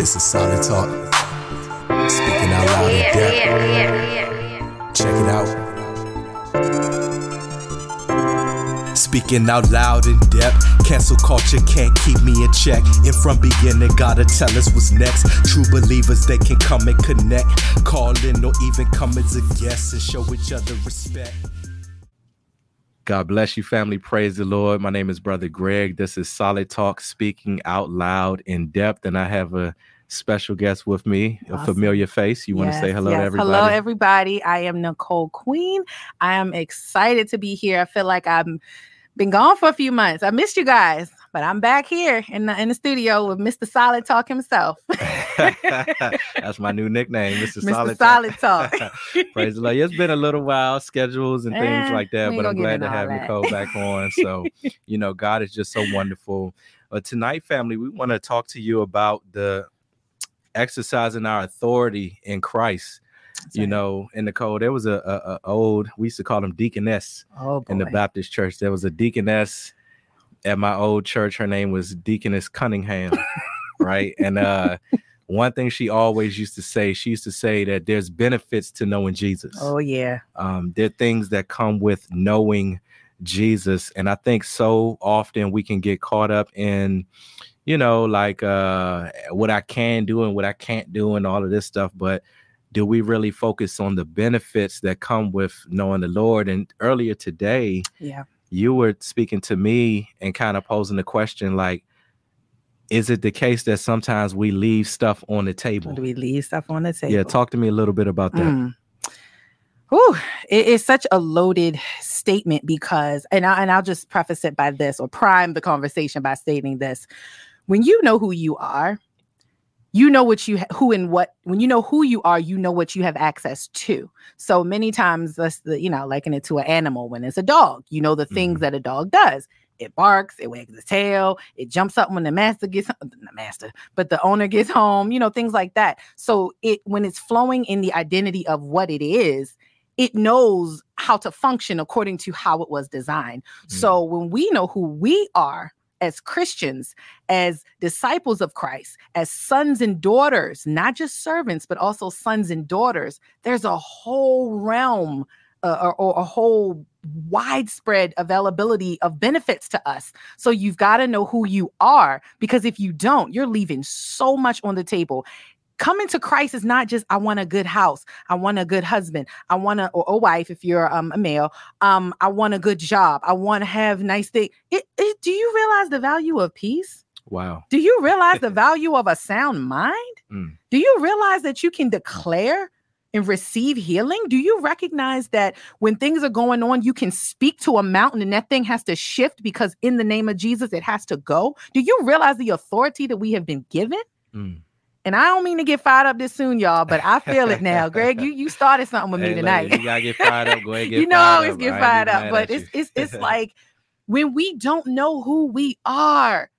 This is solid talk. Speaking out loud in depth. Check it out. Speaking out loud in depth. Cancel culture can't keep me in check. And from beginning, gotta tell us what's next. True believers, they can come and connect. Call in or even come as a guest and show each other respect. God bless you, family. Praise the Lord. My name is Brother Greg. This is Solid Talk, speaking out loud in depth. And I have a special guest with me, a familiar face. You want to say hello yes. to everybody? Hello, everybody. I am Nicole Queen. I am excited to be here. I feel like I've been gone for a few months. I missed you guys, but I'm back here in the, in the studio with Mr. Solid Talk himself. That's my new nickname, Mr. Mr. Solid, Solid Talk. Praise the Lord. It's been a little while, schedules and things Eh, like that, but I'm glad to have that. Nicole back on. So, you know, God is just so wonderful. But tonight, family, we want to talk to you about the exercising our authority in Christ. You right. know, in Nicole, there was a, a, a old, we used to call them deaconess oh, in the Baptist church. There was a deaconess at my old church. Her name was Deaconess Cunningham, right? And uh one thing she always used to say, she used to say that there's benefits to knowing Jesus. oh, yeah. Um, there are things that come with knowing Jesus. And I think so often we can get caught up in, you know, like uh what I can do and what I can't do and all of this stuff. But do we really focus on the benefits that come with knowing the Lord? And earlier today, Yeah. you were speaking to me and kind of posing the question like, is it the case that sometimes we leave stuff on the table? Do we leave stuff on the table? Yeah, talk to me a little bit about that. Mm. Whew, it is such a loaded statement because, and I, and I'll just preface it by this or prime the conversation by stating this: when you know who you are, you know what you who and what. When you know who you are, you know what you have access to. So many times, that's the you know liken it to an animal. When it's a dog, you know the things Mhm. that a dog does. It barks, it wags its tail, it jumps up when the master gets the master, but the owner gets home, you know, things like that. So it when it's flowing in the identity of what it is, it knows how to function according to how it was designed. So when we know who we are as Christians, as disciples of Christ, as sons and daughters, not just servants, but also sons and daughters, there's a whole realm uh, or, or a whole widespread availability of benefits to us. So you've got to know who you are because if you don't, you're leaving so much on the table. Coming to Christ is not just I want a good house, I want a good husband, I want a or a wife if you're um, a male, um, I want a good job, I want to have nice things. It, it, do you realize the value of peace? Wow. Do you realize the value of a sound mind? Mm. Do you realize that you can declare and receive healing? Do you recognize that when things are going on, you can speak to a mountain and that thing has to shift because in the name of Jesus, it has to go? Do you realize the authority that we have been given? Mm. And I don't mean to get fired up this soon, y'all, but I feel it now. Greg, you you started something with me tonight. you gotta get fired up. Go ahead, you know, I always up. get fired up, but it's it's it's like when we don't know who we are,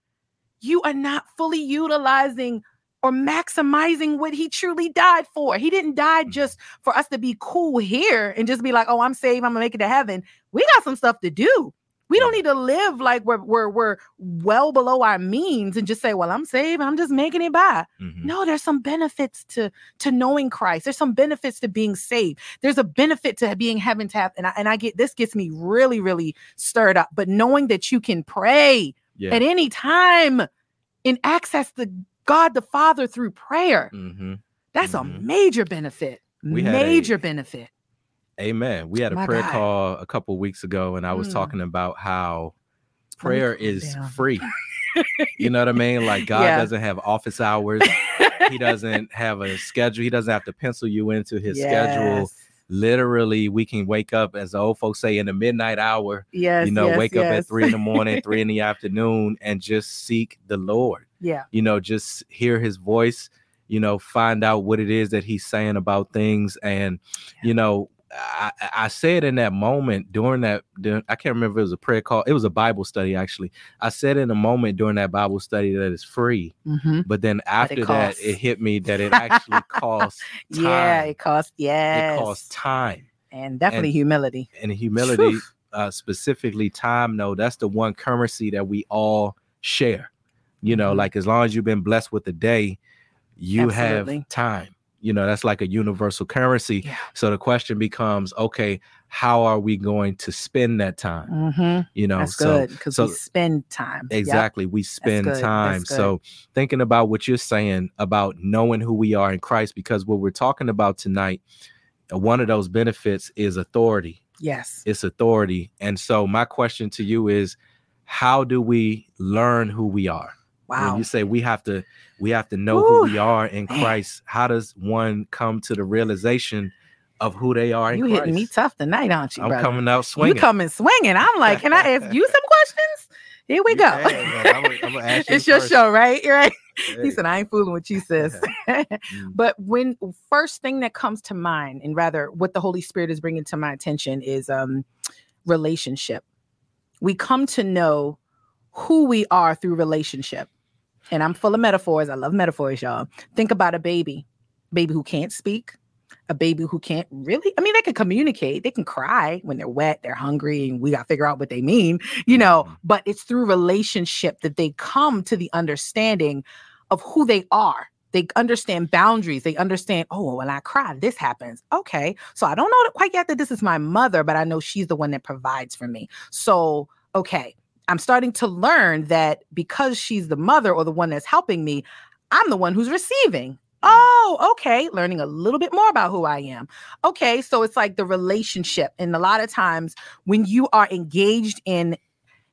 you are not fully utilizing or maximizing what he truly died for. He didn't die Mhm. just for us to be cool here and just be like, "Oh, I'm saved. I'm gonna make it to heaven." We got some stuff to do. We don't need to live like we're we're we're well below our means and just say, "Well, I'm saved. I'm just making it by." Mhm. No, there's some benefits to to knowing Christ. There's some benefits to being saved. There's a benefit to being heaven tapped, And I, and I get this gets me really, really stirred up. But knowing that you can pray Yeah. at any time and access the God the Father through prayer, hmm that's Mhm. a major benefit. We had a- major benefit. Amen. We had a My prayer God. call a couple weeks ago, and I was Mm. talking about how prayer is down. free. you know what I mean? Like God Yeah. doesn't have office hours. he doesn't have a schedule. He doesn't have to pencil you into his schedule. Literally, we can wake up, as the old folks say, in the midnight hour. Yes. you know, yes, wake up at three in the morning, three in the afternoon, and just seek the Lord. yeah. You know, just hear His voice. You know, find out what it is that He's saying about things, and you know, I, I said in that moment during that during, I can't remember if it was a prayer call. It was a Bible study actually. I said in a moment during that Bible study that it's free, Mhm. but then after that it hit me that it actually costs Yeah. It costs. Yes. it costs time and definitely humility. and humility, uh, specifically time. No, that's the one currency that we all share. You know, Mhm. like as long as you've been blessed with the day, you Absolutely. have time. You know, that's like a universal currency. Yeah. So the question becomes, okay, how are we going to spend that time? hmm You know, That's so good because so we spend time. Yep. exactly we spend time. So thinking about what you're saying about knowing who we are in Christ, because what we're talking about tonight, uh, one of those benefits is authority. Yes. It's authority. And so my question to you is, how do we learn who we are? When you say we have to we have to know who we are in man. christ how does one come to the realization of who they are in You christ hitting me tough tonight, aren't you, i'm brother? coming out swinging. You coming swinging. I'm like, can I ask you some questions? Here we You go. can, I'ma ask you it's your first. show, right? You're right. Hey. He said, I ain't fooling with you, sis. Mm. but when first thing that comes to mind, and rather what the Holy Spirit is bringing to my attention is um relationship. We come to know who we are through relationship. And I'm full of metaphors. I love metaphors, y'all. Think about a baby, baby who can't speak, a baby who can't really, I mean, they can communicate, they can cry when they're wet, they're hungry, and we got to figure out what they mean, you know, Mhm. but it's through relationship that they come to the understanding of who they are. They understand boundaries. They understand, oh, when I cry, this happens. Okay. So I don't know quite yet that this is my mother, but I know she's the one that provides for me. So, okay. I'm starting to learn that because she's the mother or the one that's helping me, I'm the one who's receiving. Oh, okay. Learning a little bit more about who I am. Okay. So it's like the relationship. And a lot of times when you are engaged in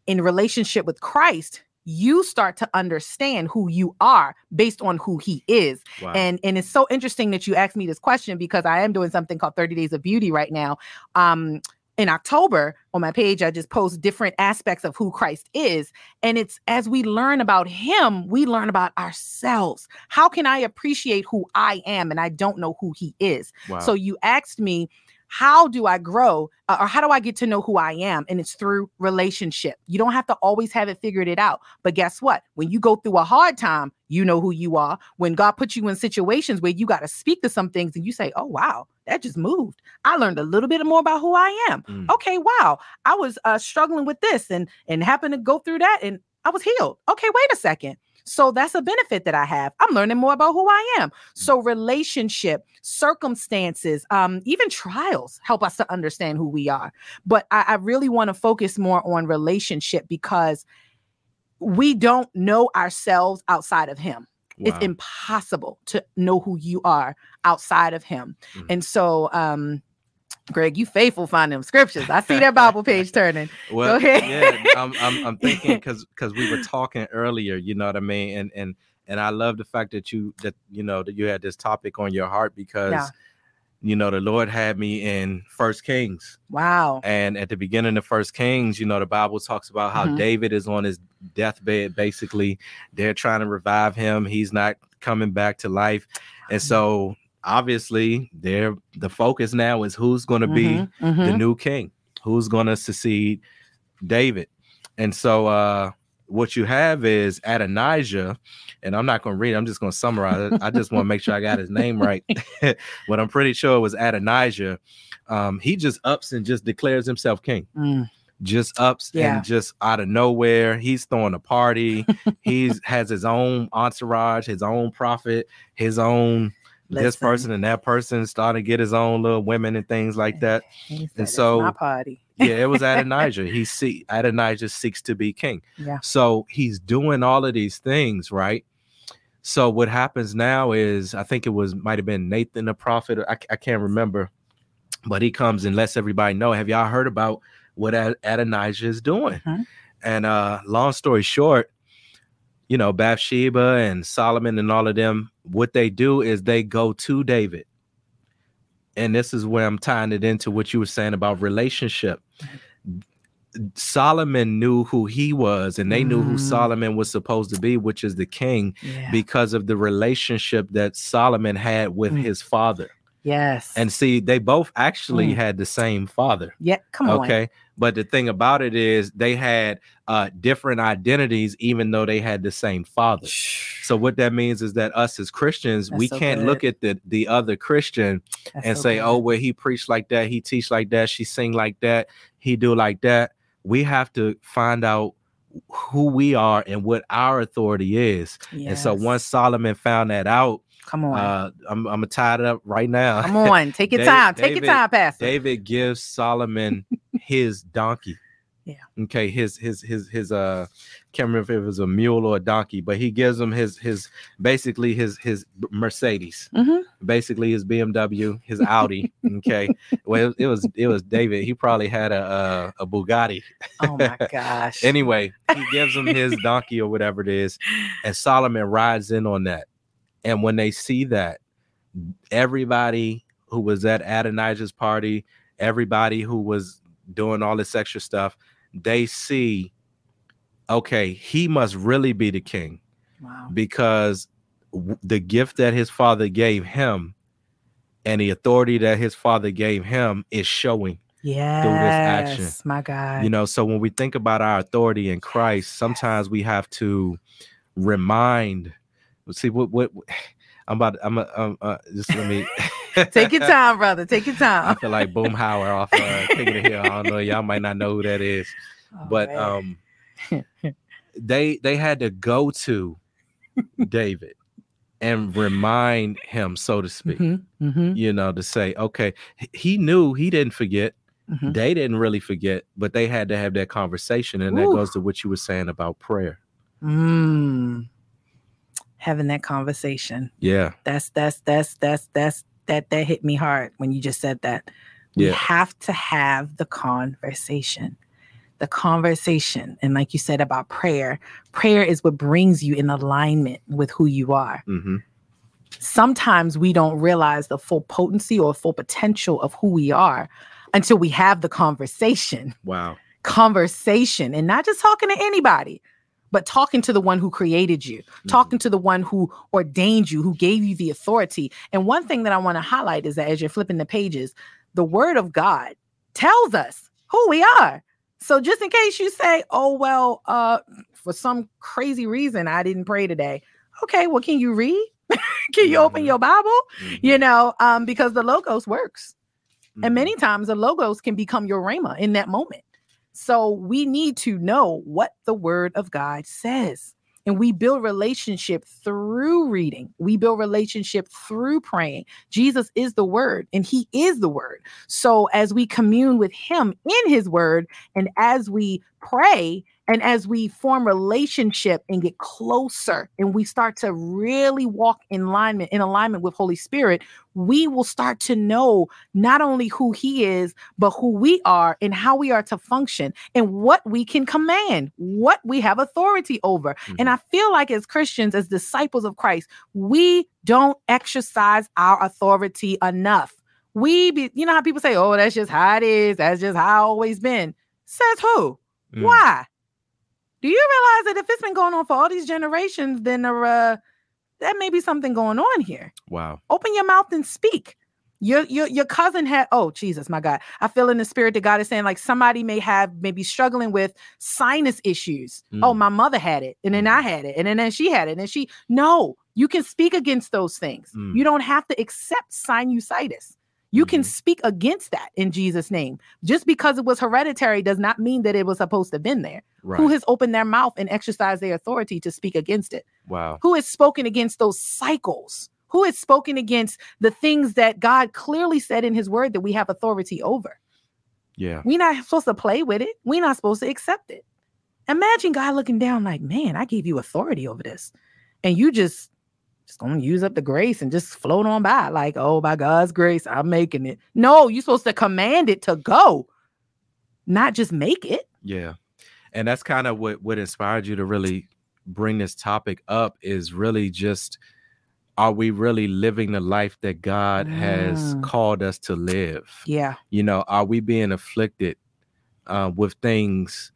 in relationship with Christ, you start to understand who you are based on who he is. Wow. And and it's so interesting that you asked me this question because I am doing something called 30 Days of Beauty right now. Um in October on my page, I just post different aspects of who Christ is. And it's as we learn about him, we learn about ourselves. How can I appreciate who I am and I don't know who he is? wow. So you asked me, how do I grow uh, or how do I get to know who I am? And it's through relationship. You don't have to always have it figured it out. But guess what? When you go through a hard time, you know who you are. When God puts you in situations where you got to speak to some things and you say, oh, wow, that just moved. I learned a little bit more about who I am. Mm. Okay, wow. I was uh, struggling with this and and happened to go through that and I was healed. Okay, wait a second. So that's a benefit that I have. I'm learning more about who I am. So relationship, circumstances, um, even trials help us to understand who we are. But I, I really want to focus more on relationship because we don't know ourselves outside of Him. It's impossible to know who you are outside of Him. Mhm. And so, um, Greg, you faithful find them scriptures. I see that Bible page turning. well, ahead. yeah, I'm, I'm, I'm thinking because because we were talking earlier, you know what I mean, and and and I love the fact that you that you know that you had this topic on your heart because Yeah. you know the Lord had me in First Kings, Wow. and at the beginning of First Kings, you know the Bible talks about how Mhm. David is on his deathbed. Basically, they're trying to revive him. He's not coming back to life, and so obviously, they're the focus now is who's going to be Mhm, the mhm. new king who's going to succeed David. And so uh what you have is Adonijah, and I'm not going to read it, I'm just going to summarize it. I just want to make sure I got his name right. but I'm pretty sure it was Adonijah. Um, he just ups and just declares himself king. Mm, Just ups Yeah. and just out of nowhere, he's throwing a party. he's has his own entourage, his own prophet, his own this person and that person starting to get his own little women and things like that said, And so- my party. yeah, it was Adonijah. He see Adonijah seeks to be king. Yeah. So he's doing all of these things, right? So what happens now is I think it was might have been Nathan the prophet. I, I can't remember, but he comes and lets everybody know. Have y'all heard about what Ad- Adonijah is doing? Mhm. And uh, long story short, you know Bathsheba and Solomon and all of them. What they do is they go to David, and this is where I'm tying it into what you were saying about relationship. Solomon knew who he was, and they knew who Mm. Solomon was supposed to be, which is the king, Yeah. because of the relationship that Solomon had with Mm. his father. Yes. And see, they both actually Mm. had the same father. yeah, come on. Okay. But the thing about it is they had uh different identities, even though they had the same father. So what that means is that us as Christians, That's we so can't good. look at the the other Christian That's and so say, good. oh, well, he preached like that, he teach like that, she sing like that, he do like that. We have to find out who we are and what our authority is. And so once Solomon found that out, come on, uh, I'm, I'm gonna tie it up right now. come on, take your Dave- time, take David- your time, Pastor. David gives Solomon his donkey. Yeah. Okay. His his his his uh can't remember if it was a mule or a donkey, but he gives him his his basically his his Mercedes, Mhm. basically his BMW, his Audi. Okay. well, it was it was David. He probably had a a, a Bugatti. Oh my gosh. Anyway, he gives him his donkey or whatever it is, and Solomon rides in on that. And when they see that, everybody who was at Adonijah's party, everybody who was doing all this extra stuff, they see, okay, he must really be the king wow. because w- the gift that his father gave him and the authority that his father gave him is showing Yes, through this action. my God. you know so when we think about our authority in christ sometimes we have to remind see what what i'm about i'm a, um, uh, just let me take your time, brother. Take your time. i feel like Boomhauer off uh King of the hill i don't know y'all might not know who that is Oh, but man. um they they had to go to david and remind him so to speak Mhm, mhm, you know to say okay he knew he didn't forget mhm. they didn't really forget, but they had to have that conversation. And that goes to what you were saying about prayer. Mm. Having that conversation. Yeah. That's that's that's that's that's that that hit me hard when you just said that. We have to have the conversation. The conversation. And like you said about prayer, prayer is what brings you in alignment with who you are. hmm Sometimes we don't realize the full potency or full potential of who we are until we have the conversation. Wow. Conversation and not just talking to anybody, but talking to the one who created you, Mm-hmm. talking to the one who ordained you, who gave you the authority. And one thing that I want to highlight is that as you're flipping the pages, the word of God tells us who we are. So just in case you say, "Oh well, uh for some crazy reason I didn't pray today." Okay, well can you read? can you open Mhm. your Bible? Mhm. You know, um because the logos works. And Mhm. many times the logos can become your rhema in that moment. So we need to know what the word of God says. And we build relationship through reading. We build relationship through praying. Jesus is the word and he is the word. So as we commune with him in his word and as we pray and as we form relationship and get closer and we start to really walk in alignment in alignment with Holy Spirit, we will start to know not only who he is, but who we are and how we are to function and what we can command, what we have authority over. And Mhm. I feel like as Christians, as disciples of Christ, we don't exercise our authority enough. We be, you know how people say, oh, that's just how it is. That's just how I always been. Says who? Mm. Why? Do you realize that if it's been going on for all these generations, then there, uh, that may be something going on here Wow. open your mouth and speak. Your your your cousin had oh Jesus my God I feel in the spirit that God is saying like somebody may have maybe struggling with sinus issues. Oh Mm. my mother had it and then I had it and then, then she had it and she no you can speak against those things. Mm. You don't have to accept sinusitis. You can Mhm. speak against that in Jesus name. Just because it was hereditary does not mean that it was supposed to have been there. Right. Who has opened their mouth and exercised their authority to speak against it? wow. who has spoken against those cycles who has spoken against the things that god clearly said in his word that we have authority over Yeah. we're not supposed to play with it we're not supposed to accept it imagine god looking down like man i gave you authority over this and you just just gonna use up the grace and just float on by like oh by god's grace i'm making it no you're supposed to command it to go not just make it Yeah. And that's kind of what what inspired you to really bring this topic up is really just are we really living the life that God has Mm. called us to live? yeah You know, are we being afflicted uh, with things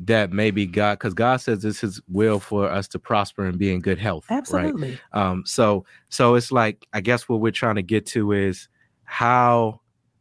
that maybe God, because God says this is will for us to prosper and be in good health, right? absolutely um so so it's like i guess what we're trying to get to is how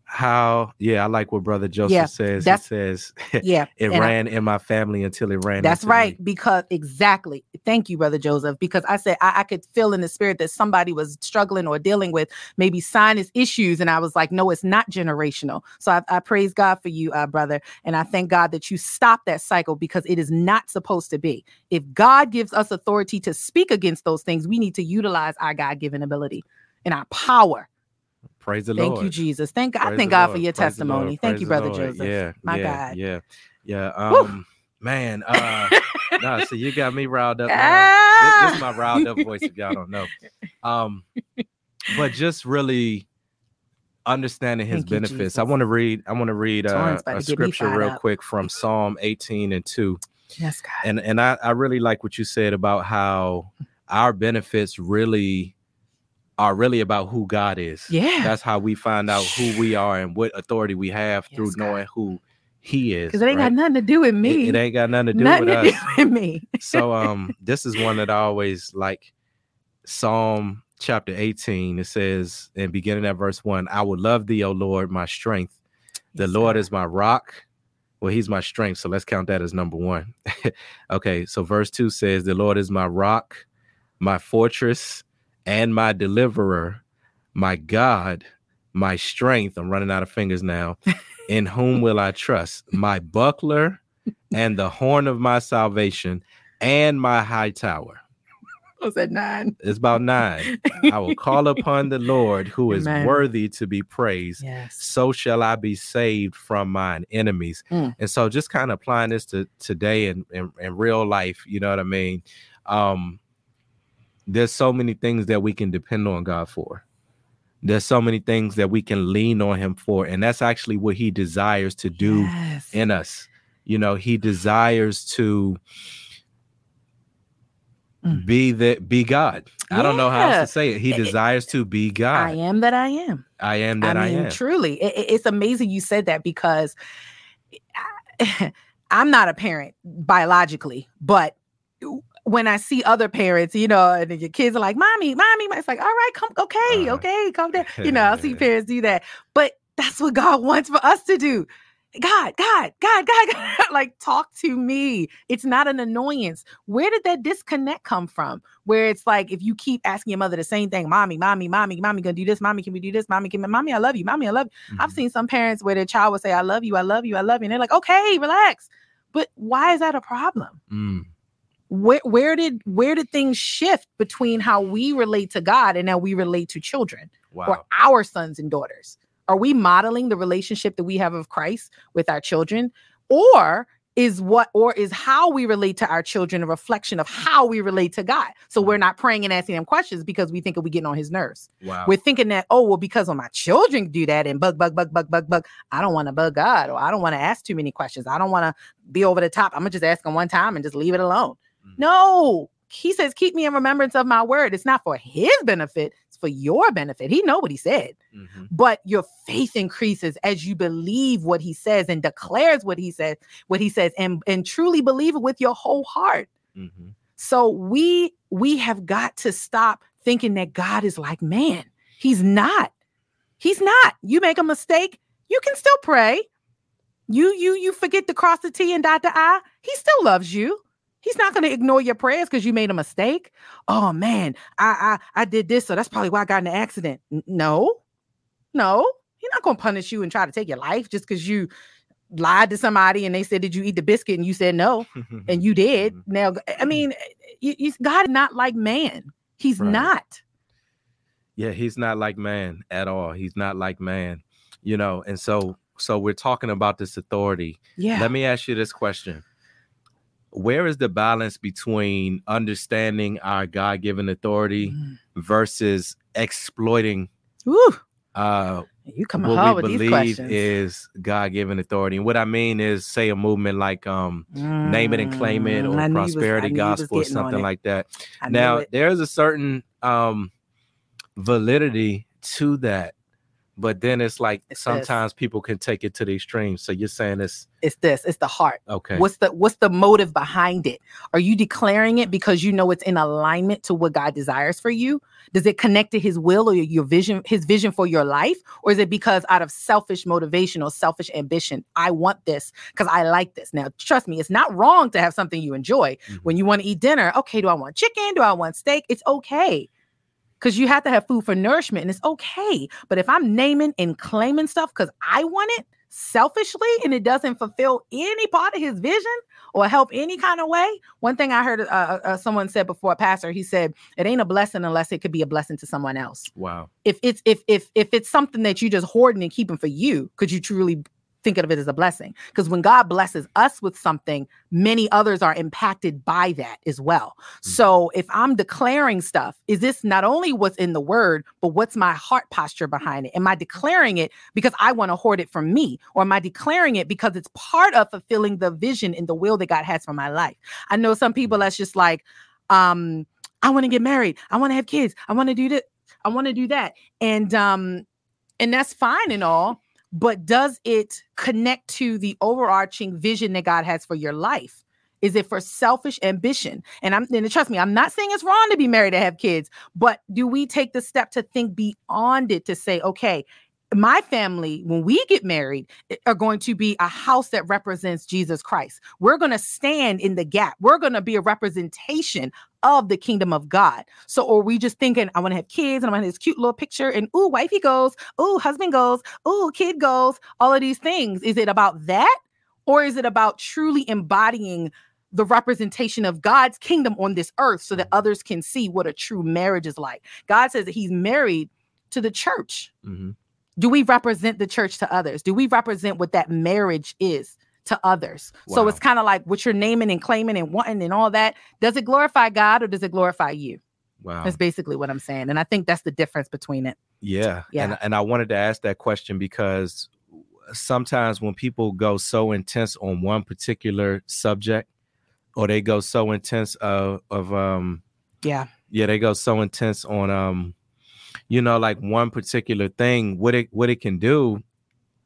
how yeah, I like what brother Joseph Yeah, says. He says Yeah. it and I- ran in my family until it ran. That's into me. right. Because exactly. Thank you, Brother Joseph. Because I said I, I could feel in the spirit that somebody was struggling or dealing with maybe sinus issues. And I was like, no, it's not generational. So I, I praise God for you, uh, brother. And I thank God that you stopped that cycle because it is not supposed to be. If God gives us authority to speak against those things, we need to utilize our God given ability and our power. Praise the Thank Lord. you, Jesus. Thank I Praise thank God Lord. for your Praise testimony. Thank you, Brother. Joseph. Yeah, My yeah, God. Yeah, yeah. Um, man, uh, nah, so you got me riled up. Ah! This, this is my riled up voice. If y'all don't know, um, but just really understanding his Thank you, benefits. I want to read. I want to read uh, a to get me scripture real up. quick from Psalm 18 and 2 Yes, God. and and I, I really like what you said about how our benefits really are really about who God is. Yeah. That's how we find out who we are and what authority we have through God. knowing who he is. Because it ain't right? got nothing to do with me. It, ain't got nothing to do nothing with to us. do with me. so um this is one that I always like Psalm chapter 18. It says in beginning at verse 1, I will love thee, O Lord, my strength. The Yes, Lord God. is my rock. Well, he's my strength. So let's count that as number one. okay. So verse two says, The Lord is my rock, my fortress, and my deliverer, my God, my strength. I'm running out of fingers now. In whom will I trust? My buckler and the horn of my salvation and my high tower. was at nine. It's about nine. I will call upon the Lord who is Amen. worthy to be praised Yes. so shall I be saved from mine enemies. Mm. And so just kind of applying this to today and in, in, real life, you know what I mean? Um, there's so many things that we can depend on God for. There's so many things that we can lean on him for. And that's actually what he desires to do Yes. in us. You know, he desires to Mm. be the be God. I don't know how else to say it. He desires to be God. I am that I am. I am that I, I mean, am. truly, it- it's amazing you said that because I, I'm not a parent biologically, but when I see other parents, you know, and your kids are like, "Mommy, mommy," it's like, "All right, come, okay, Uh-huh. okay, calm down." You know, I'll see parents do that, but that's what God wants for us to do. God, God, God, God, God, like talk to me. It's not an annoyance. Where did that disconnect come from? Where it's like if you keep asking your mother the same thing, mommy, mommy, mommy, mommy, gonna do this, mommy, can we do this? Mommy, can we, mommy, I love you, mommy, I love you. I've Mhm. seen some parents where their child will say, I love you, I love you, I love you. And they're like, okay, relax. But why is that a problem? Mm. Where where did where did things shift between how we relate to God and how we relate to children? Wow. or our sons and daughters? Are we modeling the relationship that we have of Christ with our children? Or is what or is how we relate to our children a reflection of how we relate to God? So we're mm. not praying and asking them questions because we think we getting on his nerves. wow. We're thinking that, oh, well, because of my children do that and bug, bug, bug, bug, bug, bug. I don't want to bug God or I don't want to ask too many questions. I don't want to be over the top. I'm gonna just ask him one time and just leave it alone. Mhm. No, he says, keep me in remembrance of my word. It's not for his benefit, it's for your benefit. He know what he said. Mhm. But your faith increases as you believe what he says and declares what he says, what he says, and, and truly believe it with your whole heart. Mhm. So we we have got to stop thinking that God is like man. He's not. He's not. You make a mistake, you can still pray. You you you forget to cross the T and dot the I. He still loves you. He's not going to ignore your prayers because you made a mistake. Oh man, I I I did this, so that's probably why I got in an accident. No, no, he's not going to punish you and try to take your life just because you lied to somebody and they said, "Did you eat the biscuit?" and you said no and you did. Mhm. Now, I mean, you, you, God is not like man. He's Right. not. Yeah, he's not like man at all. He's not like man, you know. And so, so we're talking about this authority. Yeah. Let me ask you this question: Where is the balance between understanding our God-given authority Mm. versus exploiting Woo, uh, you come what we believe is God-given authority? And what I mean is, say, a movement like um, "Name It and Claim It" Mm, or I knew you was- I prosperity was gospel or something like that. Now it. there's a certain um validity to that but then it's like It's this. sometimes people can take it to the extreme. So you're saying it's It's this. It's the heart. okay. What's the what's the motive behind it? Are you declaring it because you know it's in alignment to what God desires for you? Does it connect to his will or your vision, his vision for your life? Or is it because out of selfish motivation or selfish ambition, I want this because I like this? Now, trust me, it's not wrong to have something you enjoy. Mhm. When you want to eat dinner, okay, do I want chicken? Do I want steak? It's okay. Because you have to have food for nourishment and it's okay. But if I'm naming and claiming stuff because I want it selfishly and it doesn't fulfill any part of his vision or help any kind of way, one thing I heard uh, uh, uh, someone said before, a pastor, he said, it ain't a blessing unless it could be a blessing to someone else. wow. If it's if if if it's something that you just hoarding and keeping for you, could you truly think of it as a blessing? Because when God blesses us with something, many others are impacted by that as well. So if I'm declaring stuff, is this not only what's in the word, but what's my heart posture behind it? Am I declaring it because I want to hoard it for me? Or am I declaring it because it's part of fulfilling the vision and the will that God has for my life? I know some people that's just like, um, I want to get married, I want to have kids, I want to do this, I want to do that. And um, and that's fine and all, but does it connect to the overarching vision that God has for your life? Is it for selfish ambition? And I'm and trust me, I'm not saying it's wrong to be married to have kids, but do we take the step to think beyond it to say, okay, my family, when we get married, are going to be a house that represents Jesus Christ. We're going to stand in the gap. We're going to be a representation of the kingdom of God. So, are we just thinking, I want to have kids and I want this cute little picture and ooh, wifey goes, ooh, husband goes, ooh, kid goes, all of these things. Is it about that? Or is it about truly embodying the representation of God's kingdom on this earth so that others can see what a true marriage is like? God says that He's married to the church. Mhm. Do we represent the church to others? Do we represent what that marriage is to others? So it's kind of like what you're naming and claiming and wanting and all that. Does it glorify God or does it glorify you? Wow. That's basically what I'm saying. And I think that's the difference between it. Yeah. Yeah. And and I wanted to ask that question because sometimes when people go so intense on one particular subject or they go so intense of of um Yeah. yeah, they go so intense on um you know like one particular thing what it what it can do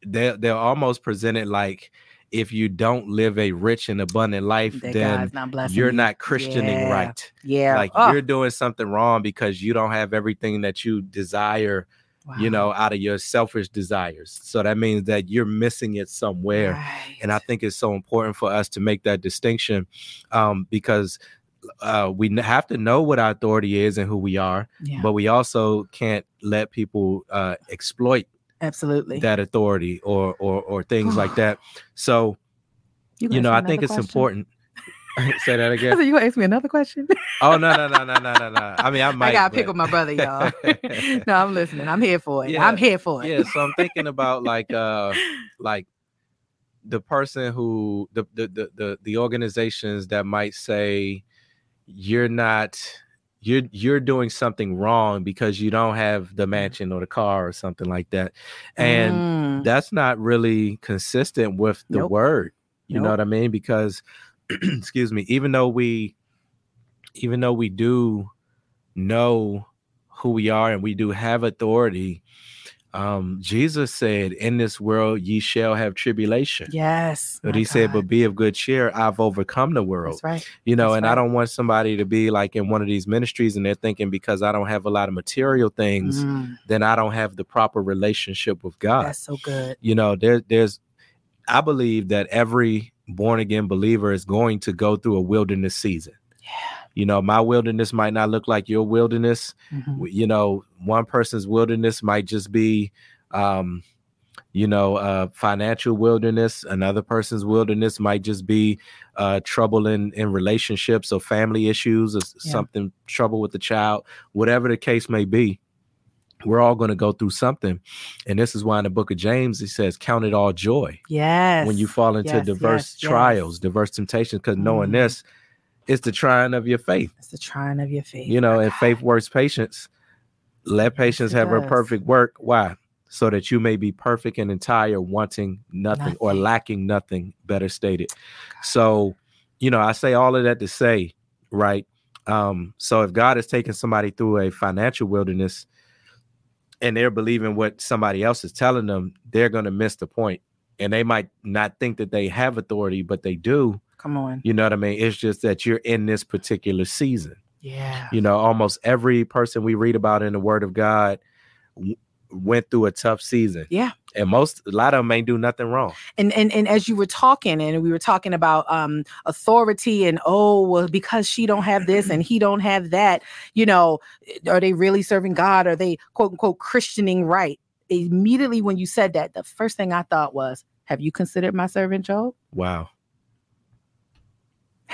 they they're almost presented like if you don't live a rich and abundant life That then not you're you. not christianing Yeah. right. Yeah. like Oh, you're doing something wrong because you don't have everything that you desire you know out of your selfish desires. So that means that you're missing it somewhere. And i think it's so important for us to make that distinction um, because uh, we have to know what our authority is and who we are yeah, but we also can't let people uh, exploit absolutely. that authority or or or things like that so you gonna know i think another it's important say that again said, you gonna ask me another question? oh no no no no no no no i mean i might I gotta pick but- with my brother, y'all. no, I'm listening. I'm here for it. Yeah. I'm here for it. yeah so i'm thinking about like uh like the person who the the the the, the organizations that might say you're not you're you're doing something wrong because you don't have the mansion or the car or something like that and Mm, that's not really consistent with the Nope. word you know what i mean? Because excuse me even though we even though we do know who we are and we do have authority um jesus said in this world ye shall have tribulation yes. but he said but be of good cheer i've overcome the world that's right. you know That's and i don't want somebody to be like in one of these ministries and they're thinking because i don't have a lot of material things Mm, then i don't have the proper relationship with god that's so good. you know there, there's i believe that every born again believer is going to go through a wilderness season Yeah. You know my wilderness might not look like your wilderness Mhm. You know one person's wilderness might just be um you know uh financial wilderness another person's wilderness might just be uh trouble in in relationships or family issues or Yeah. something trouble with the child whatever the case may be we're all going to go through something and this is why in the book of james it says count it all joy Yes. when you fall into yes, diverse yes, yes. trials diverse temptations because knowing Mm. this it's the trying of your faith It's the trying of your faith. you know and God. faith works patience let patience it have her perfect work why so that you may be perfect and entire wanting nothing, or lacking nothing better stated so you know i say all of that to say right um so if god is taking somebody through a financial wilderness and they're believing what somebody else is telling them, they're going to miss the point. And they might not think that they have authority, but they do. Come on. You know what I mean? It's just that you're in this particular season. Yeah. You know, almost every person we read about in the Word of God w- went through a tough season. Yeah. And most, a lot of them ain't do nothing wrong. and and and as you were talking and we were talking about um authority and oh well because she don't have this and he don't have that you know are they really serving god are they quote unquote christianing right immediately when you said that the first thing i thought was have you considered my servant job Wow.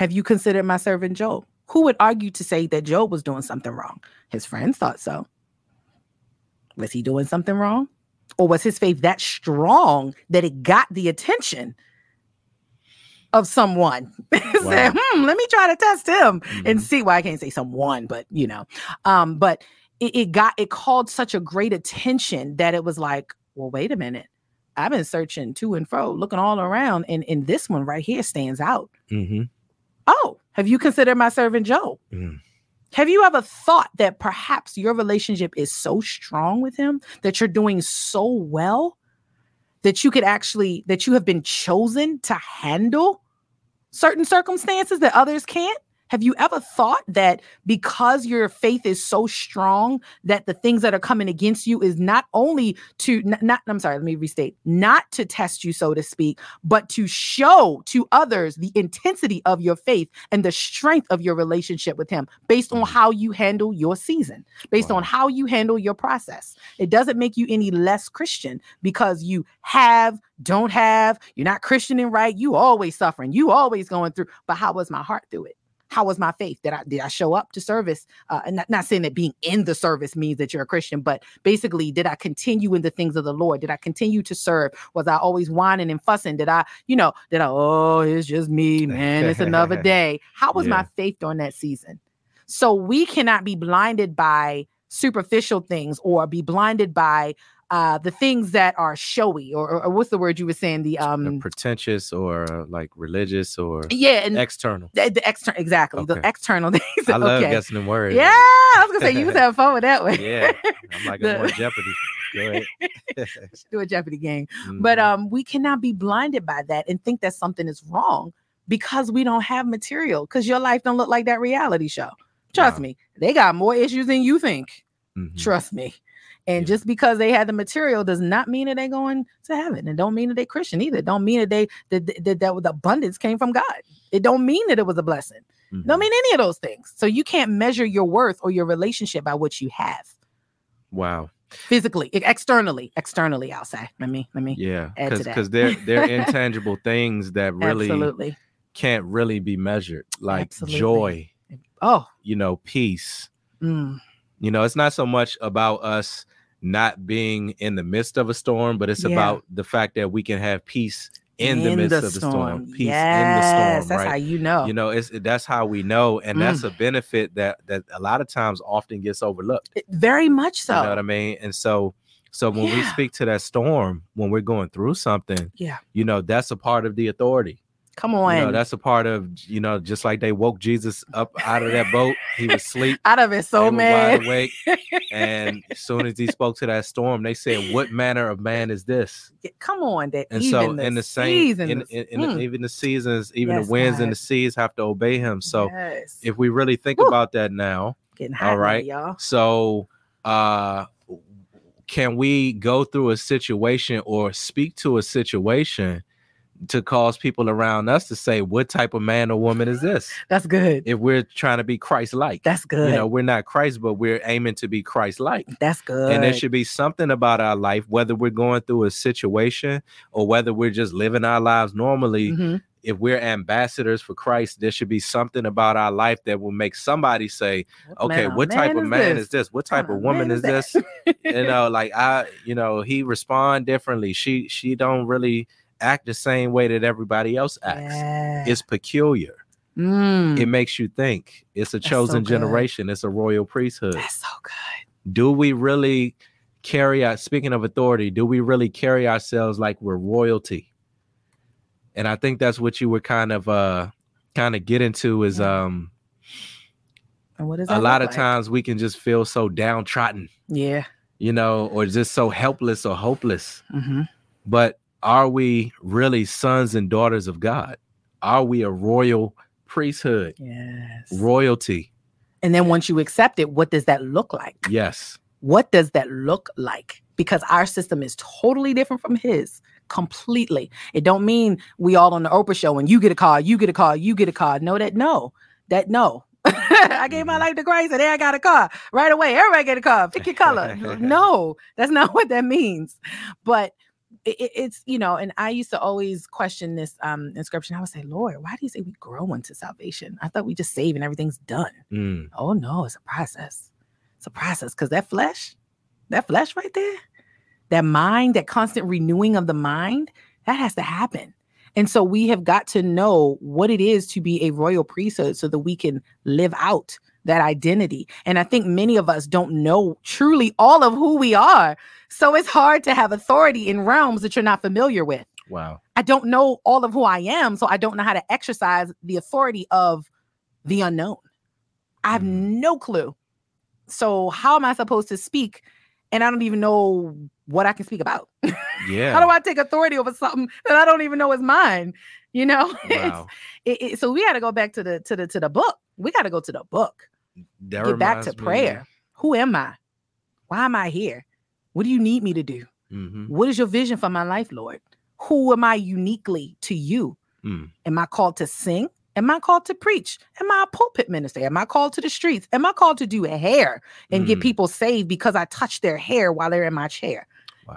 Have you considered my servant job? Who would argue to say that job was doing something wrong? His friends thought so. Was he doing something wrong? Or was his faith that strong that it got the attention of someone? Said hmm let me try to test him and Mhm. see. Why i can't say someone but you know um but it, it got it called such a great attention that it was like well wait a minute. I've been searching to and fro looking all around and and this one right here stands out. Mhm. Oh have you considered my servant job Mm. have you ever thought that perhaps your relationship is so strong with him that you're doing so well that you could actually that you have been chosen to handle certain circumstances that others can't? Have you ever thought that because your faith is so strong that the things that are coming against you is not only to n- not I'm sorry, let me restate, not to test you so to speak, but to show to others the intensity of your faith and the strength of your relationship with him based on Mhm. how you handle your season, based Wow. on how you handle your process. It doesn't make you any less Christian because you have, don't have, you're not Christian Christianing right, you always suffering, you always going through. But how was my heart through it? How was my faith? Did I did I show up to service? Uh, and not, not saying that being in the service means that you're a Christian, but basically, did I continue in the things of the Lord? Did I continue to serve? Was I always whining and fussing? Did I, you know, did I, oh, it's just me, man, it's another day. How was my faith during that season? So we cannot be blinded by superficial things or be blinded by uh the things that are showy or, or, or what's the word you were saying the um pretentious or like religious or yeah and external. the, the external exactly the external things I love okay. guessing the words. yeah i was gonna say you was having fun with that one Yeah. I'm like, I'm The- on Jeopardy. Go ahead. do a jeopardy game but Mhm. um we cannot be blinded by that and think that something is wrong because we don't have material because your life don't look like that reality show trust Wow. me they got more issues than you think Mhm. trust me and Yeah. just because they had the material does not mean that they're going to heaven and don't mean that they're christian either don't mean that they that that, that, the abundance came from god it don't mean that it was a blessing Mhm. don't mean any of those things so you can't measure your worth or your relationship by what you have Wow. physically externally externally i'll say let me let me Yeah. Because they're they're intangible things that really absolutely can't really be measured, like Absolutely. joy, oh you know, peace. mm, You know, it's not so much about us not being in the midst of a storm, but it's Yeah. about the fact that we can have peace in, the midst of the storm. Peace in the Yes, storm, that's right? how you know you know it's that's how we know and Mm. that's a benefit that that a lot of times often gets overlooked It- very much so you know what i mean and so so when we speak to that storm when we're going through something Yeah. you know that's a part of the authority come you on know that's a part of you know just like they woke jesus up out of that boat he was asleep out of it so mad wide awake and as soon as he spoke to that storm they said what manner of man is this Yeah, come on that and even so in the same seasons- in, in, in the- Mm. even the seasons even Yes, the winds God. and the seas have to obey him so yes. if we really think Woo. about that now getting hot all now, y'all so uh can we go through a situation or speak to a situation to cause people around us to say what type of man or woman is this that's good if we're trying to be christ-like that's good you know we're not christ but we're aiming to be christ-like that's good and there should be something about our life whether we're going through a situation or whether we're just living our lives normally Mhm. if we're ambassadors for Christ, there should be something about our life that will make somebody say, okay, manner what type of man is this? this? What What type of woman man is this? you know, like I, you know, he respond differently. She she don't really act the same way that everybody else acts. Yeah. It's peculiar. Mm, It makes you think. It's a so chosen good. generation. It's a royal priesthood. that's so good Do we really carry out speaking of authority, do we really carry ourselves like we're royalty? And I think that's what you were kind of uh kind of get into is um and what is a lot of times we can just feel so downtrodden yeah you know, or just so helpless or hopeless. Mhm. But are we really sons and daughters of God? Are we a royal priesthood, Yes. royalty? And then once you accept it, what does that look like? Yes. What does that look like? Because our system is totally different from his completely. It don't mean we all on the Oprah show and you get a car, you get a car, you get a car. No, that no, that no. I gave my Mhm. life to Christ and then I got a car right away. Everybody get a car. Pick your color. no, that's not what that means. But it, it- it's you know, and I used to always question this um inscription. I would say, Lord, why do you say we grow into salvation? I thought we just save and everything's done. Mm, Oh no, it's a process. It's a process because that flesh, that flesh right there, that mind, that constant renewing of the mind, that has to happen. And so we have got to know what it is to be a royal priesthood so that we can live out that identity. And I think many of us don't know truly all of who we are. So it's hard to have authority in realms that you're not familiar with. wow. I don't know all of who I am, so I don't know how to exercise the authority of the unknown. I have Mhm. no clue. So how am I supposed to speak? And I don't even know what I can speak about. Yeah. How do I take authority over something that I don't even know is mine? You know, wow. it, it- so we got to go back to the to the to the book. We got to go to the book. That Get back to me- prayer. Who am I? Why am I here? What do you need me to do? Mhm. What is your vision for my life, Lord? Who am I uniquely to you? Mm. Am I called to sing? Am I called to preach? Am I a pulpit minister? Am I called to the streets? Am I called to do a hair and get Mm. people saved because I touch their hair while they're in my chair?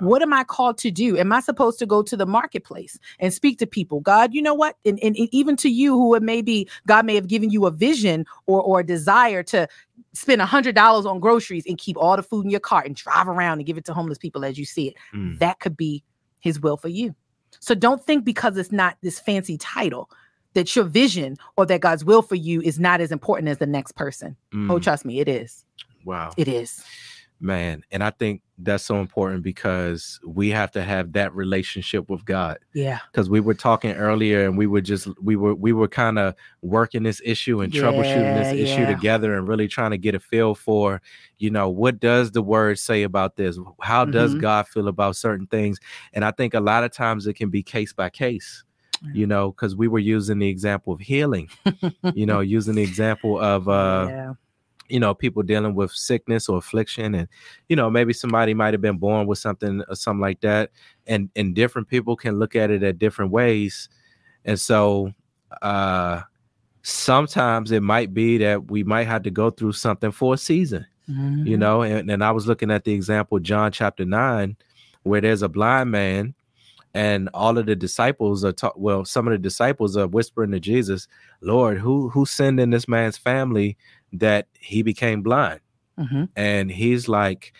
Wow. What am I called to do? Am I supposed to go to the marketplace and speak to people? God, you know what? And, and, and even to you who it may be, God may have given you a vision or, or a desire to spend a hundred dollars on groceries and keep all the food in your cart and drive around and give it to homeless people as you see it Mm. that could be his will for you. So don't think because it's not this fancy title that your vision or that God's will for you is not as important as the next person. Oh, Mm. trust me, it is. wow. It is. Man. And I think that's so important because we have to have that relationship with God. Yeah. because we were talking earlier and we were just we were we were kind of working this issue and troubleshooting this Yeah, issue together and really trying to get a feel for you know what does the word say about this how does Mhm. god feel about certain things and i think a lot of times it can be case by case you know because we were using the example of healing you know using the example of uh yeah. You know people dealing with sickness or affliction and you know maybe somebody might have been born with something or something like that and and different people can look at it at different ways and so uh sometimes it might be that we might have to go through something for a season you Mhm. know and, and i was looking at the example john chapter 9 where there's a blind man and all of the disciples are talk well some of the disciples are whispering to jesus lord who who sinned in this man's family that he became blind Mhm. and he's like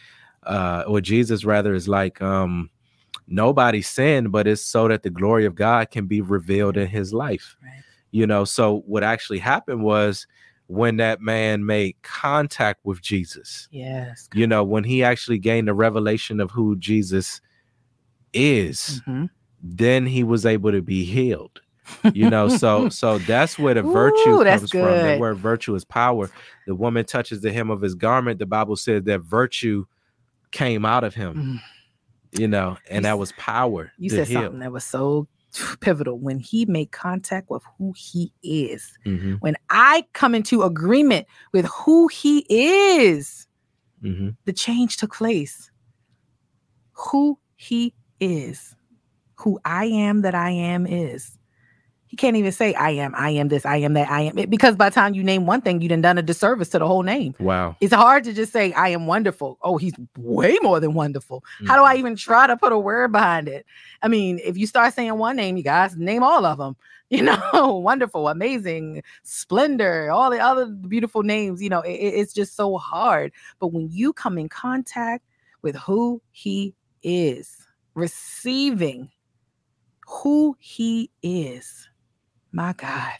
uh or jesus rather is like um nobody sinned but it's so that the glory of god can be revealed in his life Right. you know so what actually happened was when that man made contact with jesus Yes. you know when he actually gained the revelation of who jesus is Mhm. then he was able to be healed you know so so that's where the virtue Ooh, comes from the good. word virtue is power the woman touches the hem of his garment the bible said that virtue came out of him Mm. you know and You that was power You said heal. something that was so pivotal when he made contact with who he is. Mhm, When I come into agreement with who he is, mhm. the change took place. Who he is, who I am that I am is. He can't even say I am, I am this, I am that, I am it, because by the time you name one thing, you done done a disservice to the whole name. wow It's hard to just say I am wonderful. Oh, he's way more than wonderful. How do. I mm-hmm. even try to put a word behind it? I mean, if you start saying one name, you guys name all of them. You know, wonderful, amazing, splendor, all the other beautiful names. You know, it- it's just so hard. But when you come in contact with who he is, receiving who he is, my God,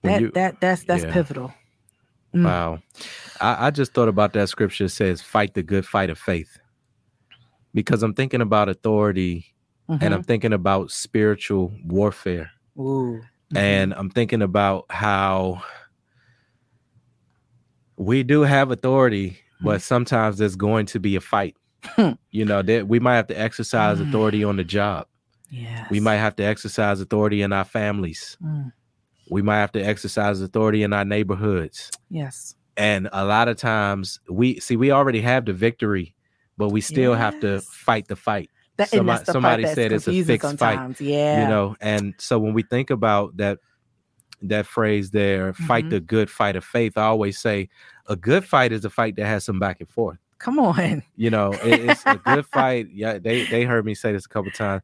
When that you- that that's that's yeah. pivotal. Mm. Wow. I, I just thought about that scripture says, fight the good fight of faith. Because I'm thinking about authority and Mhm. I'm thinking about spiritual warfare. Ooh. Mhm. And I'm thinking about how we do have authority but sometimes there's going to be a fight. Hmm. you know, that we might have to exercise authority on the job. Yeah. We might have to exercise authority in our families. Mm. We might have to exercise authority in our neighborhoods. Yes. And a lot of times we see we already have the victory, but we still have to fight the fight. That, Somebody- the somebody said it's a fixed fight, sometimes. Yeah. You know, and so when we think about that that phrase there, fight Mhm. the good fight of faith, I always say a good fight is a fight that has some back and forth. Come on. You know, it- it's a good fight. Yeah, they they heard me say this a couple times.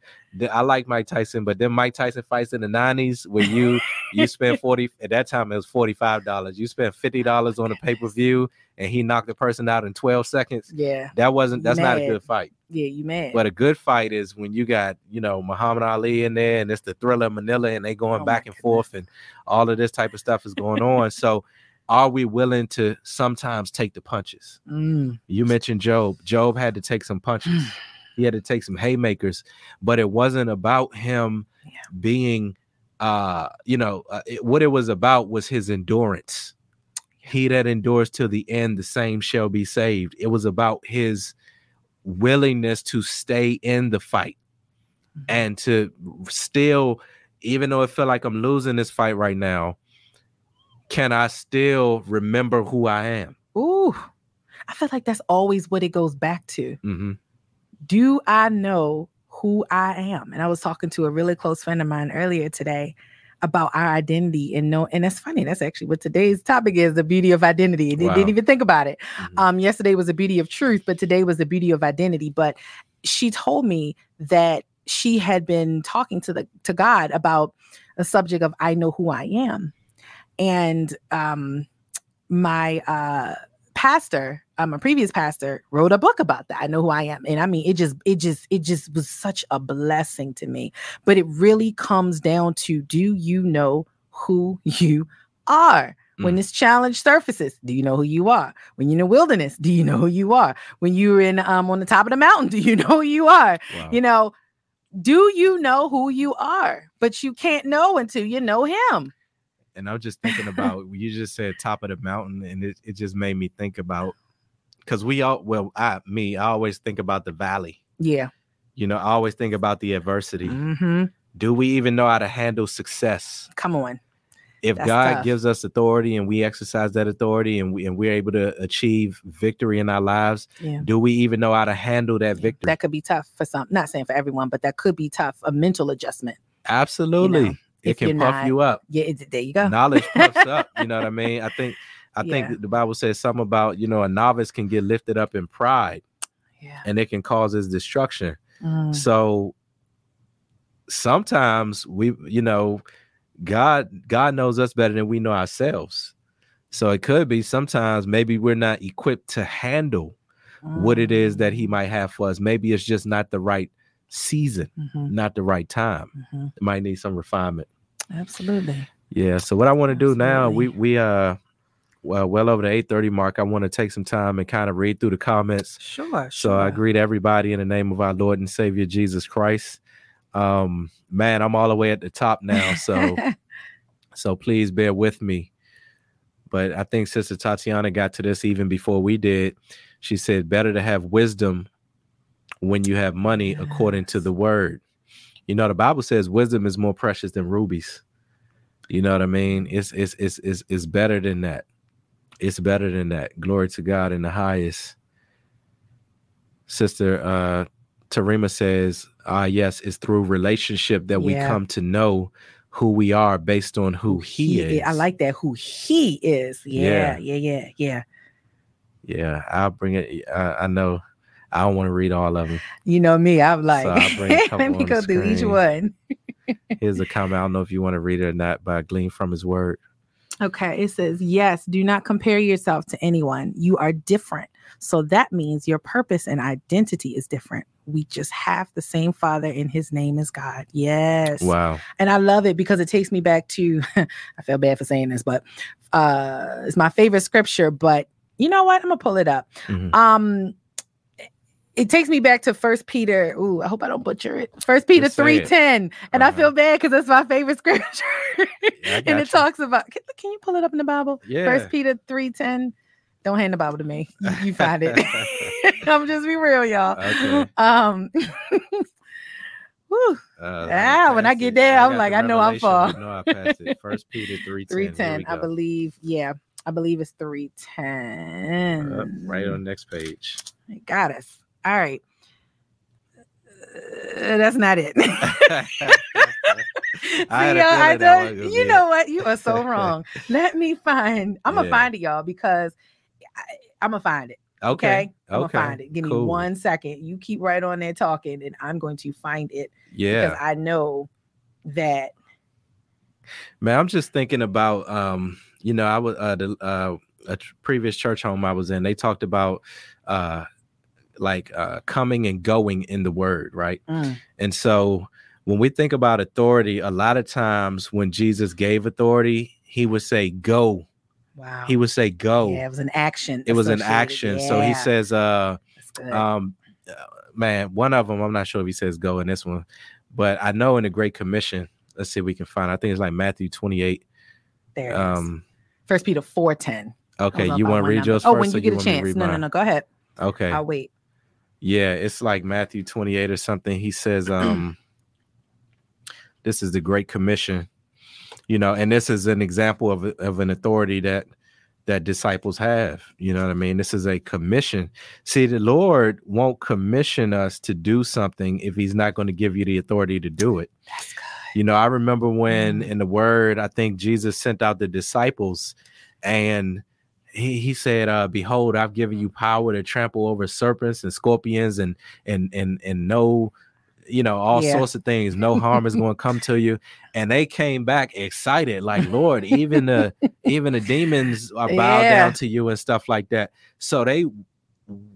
I like Mike Tyson, but then Mike Tyson fights in the nineties where you you spend forty at that time it was forty five dollars. You spent fifty dollars on a pay per view, and he knocked the person out in twelve seconds. Yeah. That wasn't that's not a good fight. Yeah. You mad. But a good fight is when you got you know Muhammad Ali in there, and it's the Thrilla Manila, and they going Oh back and forth, and all of this type of stuff is going on. So, are we willing to sometimes take the punches? Mm. You mentioned Job. Job had to take some punches. he had to take some haymakers, but it wasn't about him Yeah. being uh you know uh, it, what it was about was his endurance. He that endures till the end the same shall be saved. It was about his willingness to stay in the fight Mhm. and to still even though it felt like I'm losing this fight right now, can I still remember who I am? Ooh. I feel like that's always what it goes back to. hmm do I know who I am? And I was talking to a really close friend of mine earlier today about our identity and no and that's funny. That's actually what today's topic is, the beauty of identity. Wow. didn't even think about it. Mhm. Um yesterday was the beauty of truth, but today was the beauty of identity. But she told me that she had been talking to the to God about the subject of I know who I am. And um my uh pastor, um, a previous pastor, wrote a book about that. I know who I am, and I mean, it just, it just, it just was such a blessing to me. But it really comes down to: Do you know who you are? When Mm. this challenge surfaces, do you know who you are? When you're in the wilderness, do you know who you are? When you're in um on the top of the mountain, do you know who you are? Wow. You know, do you know who you are? But you can't know until you know him. And I'm just thinking about you just said top of the mountain, and it, it just made me think about because we all well, I me, I always think about the valley. Yeah. You know, I always think about the adversity. Mm-hmm. Do we even know how to handle success? Come on. If That's God tough. gives us authority and we exercise that authority and we and we're able to achieve victory in our lives, Yeah. do we even know how to handle that victory? That could be tough for some. Not saying for everyone, but that could be tough. A mental adjustment. Absolutely. It if can puff not- you up. Yeah. It, there you go. Knowledge puffs up. You know what I mean? I think I Yeah. think the Bible says something about, you know, a novice can get lifted up in pride Yeah. and it can cause his destruction. Mm. So sometimes we, you know, God God knows us better than we know ourselves. So it could be sometimes maybe we're not equipped to handle what it is that he might have for us. Maybe it's just not the right season, Mhm, not the right time. mhm. It might need some refinement. Absolutely. Yeah. So what I want to do now, we we uh well well over the 8:30 mark. I want to take some time and kind of read through the comments. Sure. So I greet everybody in the name of our Lord and Savior Jesus Christ. Um, man, I'm all the way at the top now, so so please bear with me. But I think Sister Tatiana got to this even before we did. She said, "Better to have wisdom when you have money, according to the word." You know, the Bible says wisdom is more precious than rubies. You know what I mean? It's it's it's it's, it's better than that. It's better than that. Glory to God in the highest. Sister uh Tarima says, ah, yes, it's through relationship that we come to know who we are based on who he, is. I like that. Who he is. Yeah. Yeah. Yeah. Yeah. Yeah, I'll bring it. I, I know I don't want to read all of them. You know me. I'm like, I'll bring a couple let me go through each one. Here's a comment. I don't know if you want to read it or not, but I glean from his word. Okay, it says, Yes, do not compare yourself to anyone. You are different. So that means your purpose and identity is different. We just have the same Father, and His name is God. Yes. Wow. And I love it because it takes me back to, I feel bad for saying this, but uh it's my favorite scripture. But you know what? I'm going to pull it up. Mhm. Um, it takes me back to First Peter. Ooh, I hope I don't butcher it. First Peter three it. ten, and I Uh-huh. feel bad because that's my favorite scripture. I and it you. talks about. Can, can you pull it up in the Bible? Yeah. First Peter three ten. Don't hand the Bible to me. You, you find it. I'm just be real, y'all. Okay. Um, whew, Uh, Ah, when I get there, I'm like, the I know I'm far. No, I passed it. First Peter three three ten, I believe. Yeah, I believe it's three ten. right on the next page. Got us. All right. Uh, that's not it. See, y'all, I don't- you be know what? You are so wrong. Let me find. I'm gonna Yeah. find it, y'all, because I, I'm gonna find it. Okay. Okay, I'm Okay. gonna find it. Give me one second. You keep right on there talking, and I'm going to find it Yeah. because I know that. Man, I'm just thinking about um, you know, I was uh the uh a previous church home I was in, they talked about uh like uh coming and going in the word, right? Mm, And so when we think about authority, a lot of times when Jesus gave authority, he would say go. wow. He would say go. Yeah, it was an action. it was an action. So he says uh um uh, man, one of them, I'm not sure if he says go in this one, but I know in the Great Commission, let's see if we can find. I think it's like Matthew 28. there. Um First Peter four ten. okay, you want to read yours Oh, when you get a want me to chance. No, no, no. Go ahead. Okay. I'll wait. Yeah, it's like Matthew 28 or something. He says, um, this is the Great Commission, you know, and this is an example of, of an authority that that disciples have. You know what I mean? This is a commission. See, the Lord won't commission us to do something if He's not going to give you the authority to do it. That's good. You know, I remember when Mm. in the word, I think Jesus sent out the disciples and he, he said, uh, behold, I've given you power to trample over serpents and scorpions and and and and no, you know, all Yeah. sorts of things. No harm is going to come to you. And they came back excited, like, Lord, even the even the demons are bowed Yeah. down to you and stuff like that. So they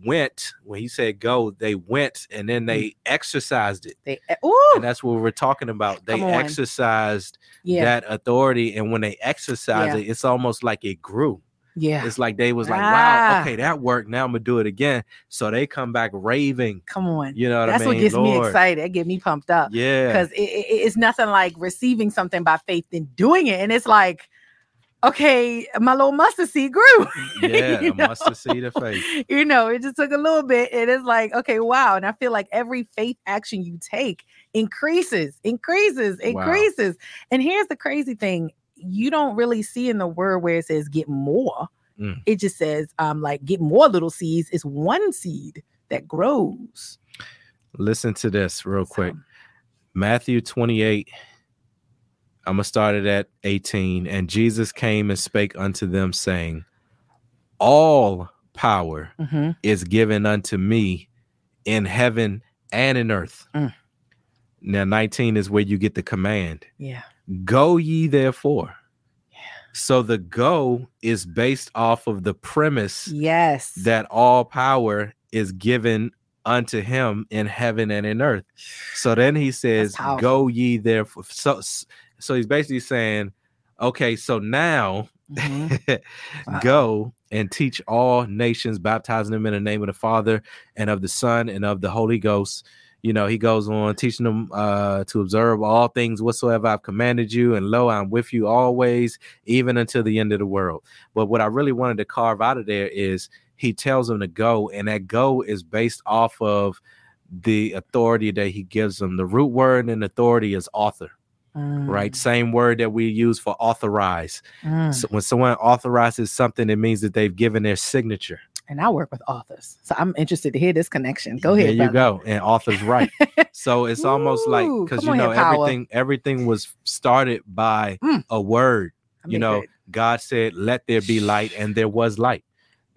went when he said go, they went and then they exercised it They, ooh, and that's what we're talking about. They exercised yeah, that authority, and when they exercised Yeah. it, it's almost like it grew. Yeah. It's like they was like, Ah. "Wow, okay, that worked. Now I'm gonna do it again." So they come back raving. Come on. You know what That's I mean? what gets me excited. It get me pumped up Yeah, because it, it- it's nothing like receiving something by faith than doing it. And it's like, okay, my little mustard seed grew. yeah, you know? mustard seed of faith. you know, it just took a little bit. And it's like, okay, wow. And I feel like every faith action you take increases, increases, Wow. increases. And here's the crazy thing you don't really see in the word where it says get more. Mm. It just says, um, like get more little seeds. It's one seed that grows. Listen to this real quick. Matthew 28. I'm gonna start it at 18. And Jesus came and spake unto them, saying, All power mhm. is given unto me in heaven and in earth. Mm. Now, 19 is where you get the command Yeah. Go ye therefore. Yeah. So the go is based off of the premise Yes. that all power is given unto him in heaven and in earth. So then he says. Go ye therefore. So, so he's basically saying, Okay, so now Mhm. Wow. go and teach all nations, baptizing them in the name of the Father and of the Son and of the Holy Ghost. You know, he goes on teaching them uh, to observe all things whatsoever I've commanded you, and lo, I'm with you always, even until the end of the world. But what I really wanted to carve out of there is he tells them to go, and that go is based off of the authority that he gives them. The root word in authority is author, right? Mm, Same word that we use for authorize. mm. So when someone authorizes something, it means that they've given their signature. And I work with authors. So I'm interested to hear this connection. Go ahead. There you brother. go. And author's right. So it's almost like because you know here, everything everything was started by Mm. a word. I'm You know, good. God said, "Let there be light," and there was light.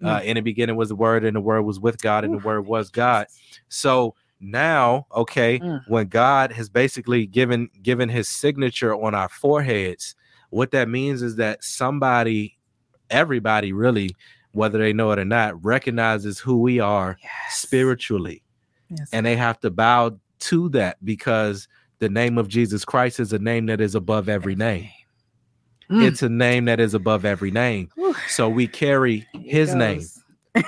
Uh, in the beginning was the word, and the word was with God, and Mm. Ooh, the word was God. So now, okay, Mm. when God has basically given given His signature on our foreheads, what that means is that somebody, everybody, really, whether they know it or not, recognizes who we are Yes. spiritually, Yes. and they have to bow to that because the name of Jesus Christ is a name that is above every name. Mm. It's a name that is above every name. Whew. So we carry His name.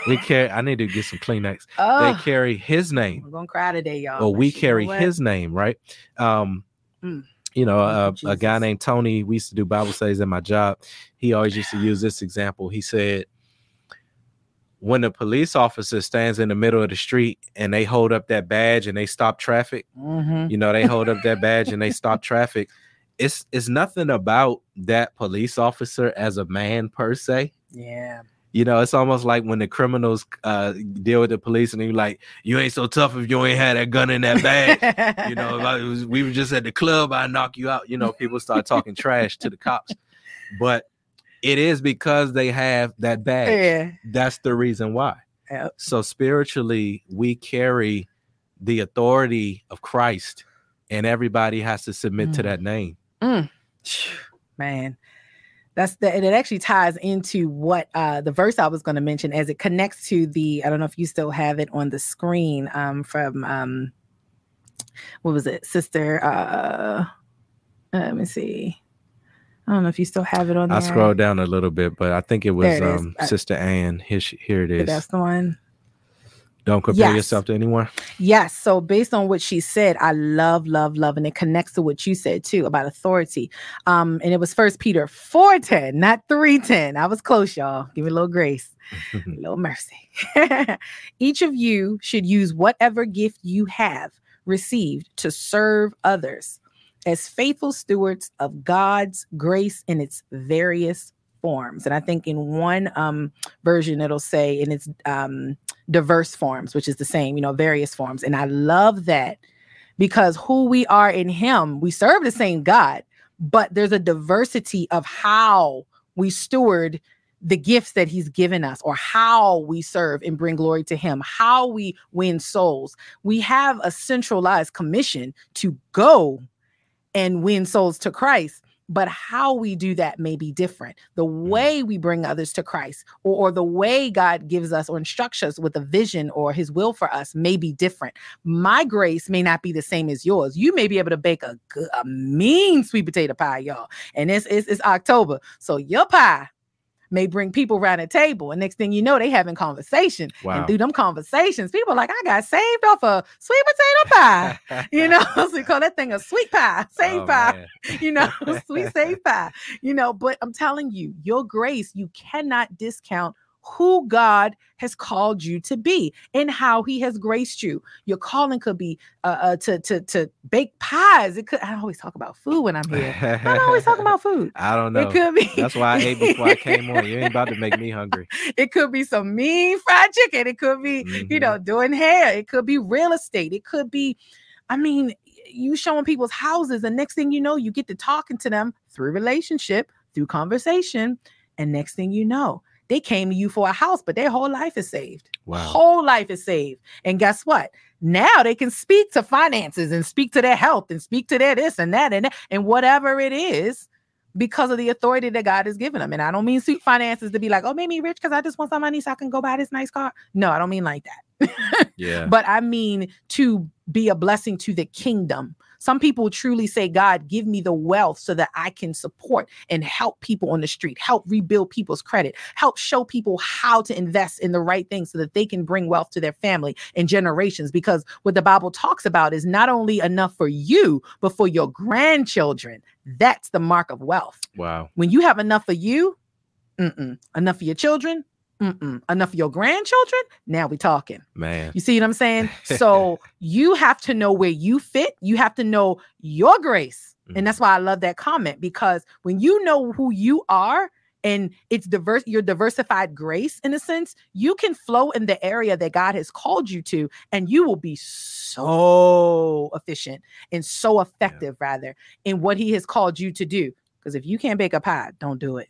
We carry. I need to get some Kleenex. Oh. They carry His name. we're gonna cry today, y'all. or we carry his name, right? Um, Mm. you know, uh, Thank you, a guy named Tony. We used to do Bible studies at my job. He always used to use this example. He said, when the police officer stands in the middle of the street and they hold up that badge and they stop traffic, Mhm. you know, they hold up that badge and they stop traffic. It's it's nothing about that police officer as a man per se. Yeah. You know, it's almost like when the criminals uh, deal with the police and they're like, "You ain't so tough if you ain't had that gun in that bag." you know, I was, we were just at the club, I knock you out. You know, people start talking trash to the cops, but it is because they have that badge. yeah. That's the reason why. Yep. So spiritually, we carry the authority of Christ, and everybody has to submit to Mm. that name. man that's that. and it actually ties into what uh the verse i was going to mention as it connects to the i don't know if you still have it on the screen um from um what was it sister uh let me see i don't know if you still have it on there I scrolled down a little bit, but I think it was it um, I- Sister Ann. Here, here it is. that's the one Don't compare Yes. yourself to anyone. Yes. So based on what she said, I love, love, love, and it connects to what you said too about authority. Um, and it was First Peter four ten, not three ten. I was close, y'all. Give me a little grace, a little mercy. Each of you should use whatever gift you have received to serve others as faithful stewards of God's grace in its various forms. And I think in one um, version it'll say in its um, diverse forms, which is the same, you know, various forms. And I love that because who we are in Him, we serve the same God, but there's a diversity of how we steward the gifts that He's given us or how we serve and bring glory to Him, how we win souls. We have a centralized commission to go and win souls to Christ. But how we do that may be different. The mm. way we bring others to Christ, or, or the way God gives us or instructs us with a vision or his will for us, may be different. My grace may not be the same as yours. You may be able to bake a, good, a mean sweet potato pie, y'all. And it's, it's, it's October. So your pie may bring people around a table. And next thing you know, they having conversation. Wow. And through them conversations, people are like, I got saved off a sweet potato pie. You know, so we call that thing a sweet pie, save Oh, pie man. you know, sweet save pie, you know. But I'm telling you, your grace, you cannot discount who God has called you to be and how He has graced you. Your calling could be uh, uh to to to bake pies. It could. I always talk about food when I'm here. I always talk about food. I don't know. It could be. That's why I ate before I came on. You ain't about to make me hungry. it could be some mean fried chicken. It could be, you Mhm. know, doing hair. It could be real estate. It could be, I mean, you showing people's houses, and next thing you know, you get to talking to them through relationship, through conversation, and next thing you know, they came to you for a house, but their whole life is saved. Wow. Whole life is saved. And guess what? Now they can speak to finances and speak to their health and speak to their this and that and that, and whatever it is because of the authority that God has given them. And I don't mean suit finances to be like, oh, make me rich because I just want some money so I can go buy this nice car. No, I don't mean like that. Yeah. but I mean to be a blessing to the kingdom. Some people truly say, God, give me the wealth so that I can support and help people on the street, help rebuild people's credit, help show people how to invest in the right things so that they can bring wealth to their family and generations. Because what the Bible talks about is not only enough for you, but for your grandchildren. That's the mark of wealth. Wow. When you have enough for you, enough for your children, mm-mm. enough for your grandchildren, now we talking. Man. You see what I'm saying? So you have to know where you fit. You have to know your grace. Mhm. And that's why I love that comment because when you know who you are and it's diverse, your diversified grace in a sense, you can flow in the area that God has called you to, and you will be so efficient and so effective, rather, in what He has called you to do. Because if you can't bake a pie, don't do it.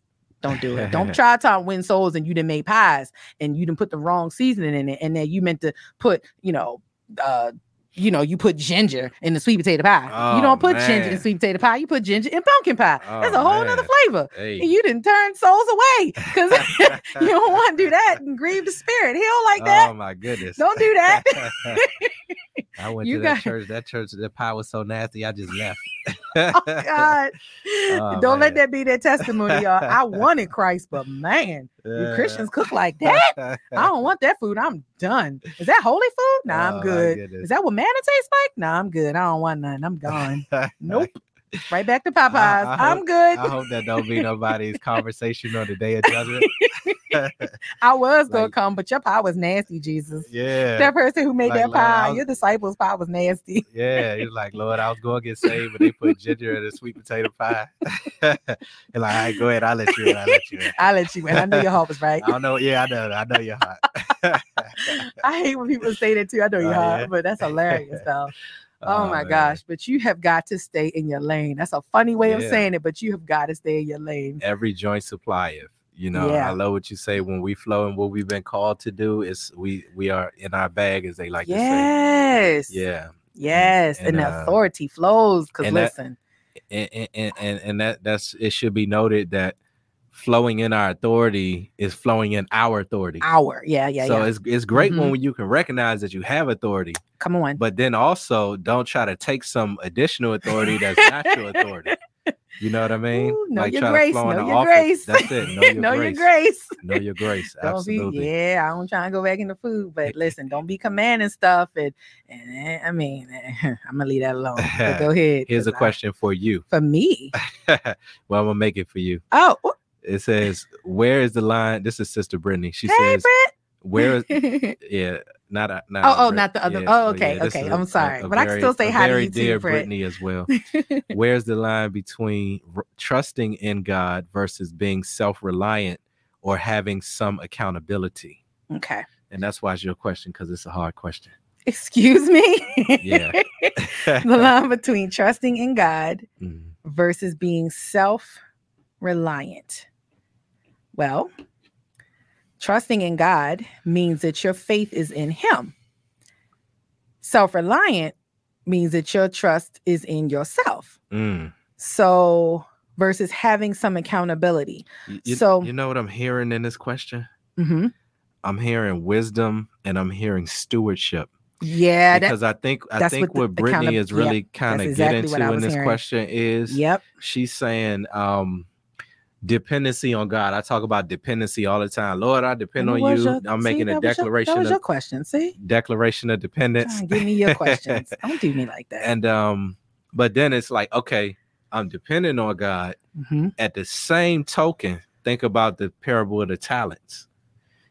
Don't do it. Don't try to win souls and you didn't make pies and you didn't put the wrong seasoning in it. And then you meant to put, you know, uh, you know, you put ginger in the sweet potato pie. you Oh, don't put ginger in sweet potato pie. You put ginger in pumpkin pie. That's Oh, a whole nother man. flavor. Hey. And you didn't turn souls away because you don't want to do that and grieve the spirit. He don't like that. Oh my goodness. Don't do that. I went You to that got- church. That church, the pie was so nasty. I just left. Oh God. Oh, don't let that be their testimony, y'all. I wanted Christ, but man, you Christians cook like that. I don't want that food. I'm done. Is that holy food? Nah, Oh, I'm good. Is that what manna tastes like? Nah, I'm good. I don't want none. I'm gone. Nope. Right back to Popeyes. I I, am good. I hope that don't be nobody's conversation on the day of judgment. I was gonna like- come, but your pie was nasty, Jesus. yeah. That person who made Like, that Lord, pie, was- your disciples' pie was nasty. Yeah, he's like, Lord, I was going to get saved, but they put ginger in a sweet potato pie. and like, all right, go ahead, I'll let you in. I'll let you in. I let you in. I know your heart was right. I don't know. Yeah, I know. I know your heart. I hate when people say that too. I know oh, your Oh, heart, yeah? but that's hilarious though. Oh, my man. gosh. But you have got to stay in your lane. That's a funny way of saying it, but you have got to stay in your lane. Every joint supplieth. You know, Yeah. I love what you say when we flow and what we've been called to do is we we are in our bag, as they like to say. yes. Yeah. Yes. And, And, the uh, authority flows. Because and that- listen, and, and and and that that's it should be noted that flowing in our authority is flowing in our authority. Our, Yeah, yeah, so yeah. it's it's great Mhm. when you can recognize that you have authority, Come on. but then also don't try to take some additional authority that's not your authority. You know what I mean? Ooh, know your grace, know your office. grace. That's it. Know your know grace. your grace. Know your grace. Don't Absolutely. be, yeah, I don't try to go back into food, but listen, don't be commanding stuff. And, and eh, I mean, I'm gonna leave that alone. But go ahead. Here's a 'cause I- question for you. for me. well, I'm gonna make it for you. Oh, It says, "Where is the line?" This is Sister Brittany. She hey, says, "Where is?" Yeah, not a, not. Oh, oh, Brit- not the other- yeah, oh, okay, yeah, okay, I'm sorry, a but I can still say a hi to you dear Brit. Brittany as well. Where's the line between r- trusting in God versus being self-reliant or having some accountability? okay. And that's why it's your question because it's a hard question. Excuse me. Yeah. the line between trusting in God Mm, versus being self reliant. Well, trusting in God means that your faith is in Him. Self reliant means that your trust is in yourself. mm. So, versus having some accountability. You, So- you know what I'm hearing in this question? Mhm. I'm hearing wisdom and I'm hearing stewardship. Yeah, that, because I think I think what what Brittany is yep, really kind of exactly getting to in this hearing. question is yep. she's saying um dependency on God. I talk about dependency all the time. Lord, I depend on you. your- I'm see, making a was your- declaration that was of your question. See, declaration of dependence. Give me your questions. Don't do me like that. and um, but then it's like, okay, I'm dependent on God. Mhm. At the same token, think about the parable of the talents.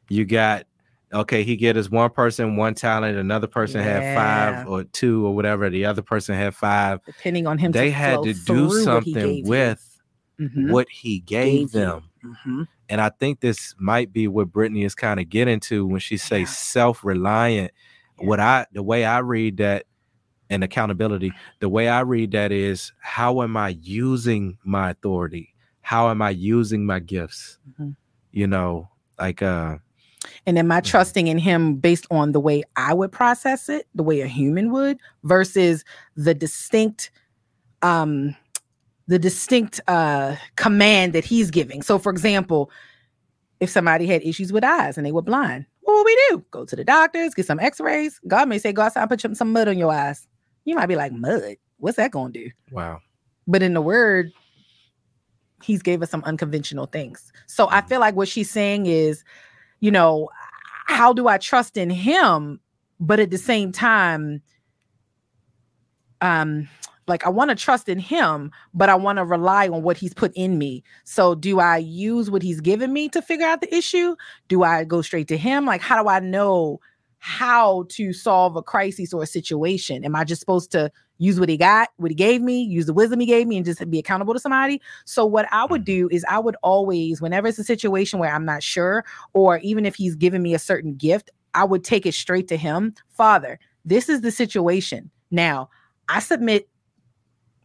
You got okay, he get us one person one talent, another person had five or two or whatever, the other person had five. Depending on him, they to had to do something with. you. With Mhm. what he gave, Gave you. them. Mhm. And I think this might be what Brittany is kind of getting to when she says Yeah. self-reliant. Yeah. What I the way I read that and accountability, the way I read that is how am I using my authority? How am I using my gifts? Mhm. You know, like uh And am I Mhm. trusting in him based on the way I would process it, the way a human would, versus the distinct, um, the distinct uh command that he's giving. So, for example, if somebody had issues with eyes and they were blind, what would we do? Go to the doctors, get some x-rays. God may say, go outside, put some- mud on your eyes. You might be like, mud. What's that gonna do? wow. but in the word he's gave us some unconventional things so i Mhm. feel like what she's saying is you know how do i trust in him but at the same time um like i want to trust in him but i want to rely on what he's put in me so do i use what he's given me to figure out the issue do i go straight to him like how do i know how to solve a crisis or a situation am i just supposed to use what he got, what he gave me, use the wisdom he gave me, and just be accountable to somebody. So, what I would Mhm. do is I would always, whenever it's a situation where I'm not sure, or even if he's given me a certain gift, I would take it straight to him. Father, this is the situation. Now, I submit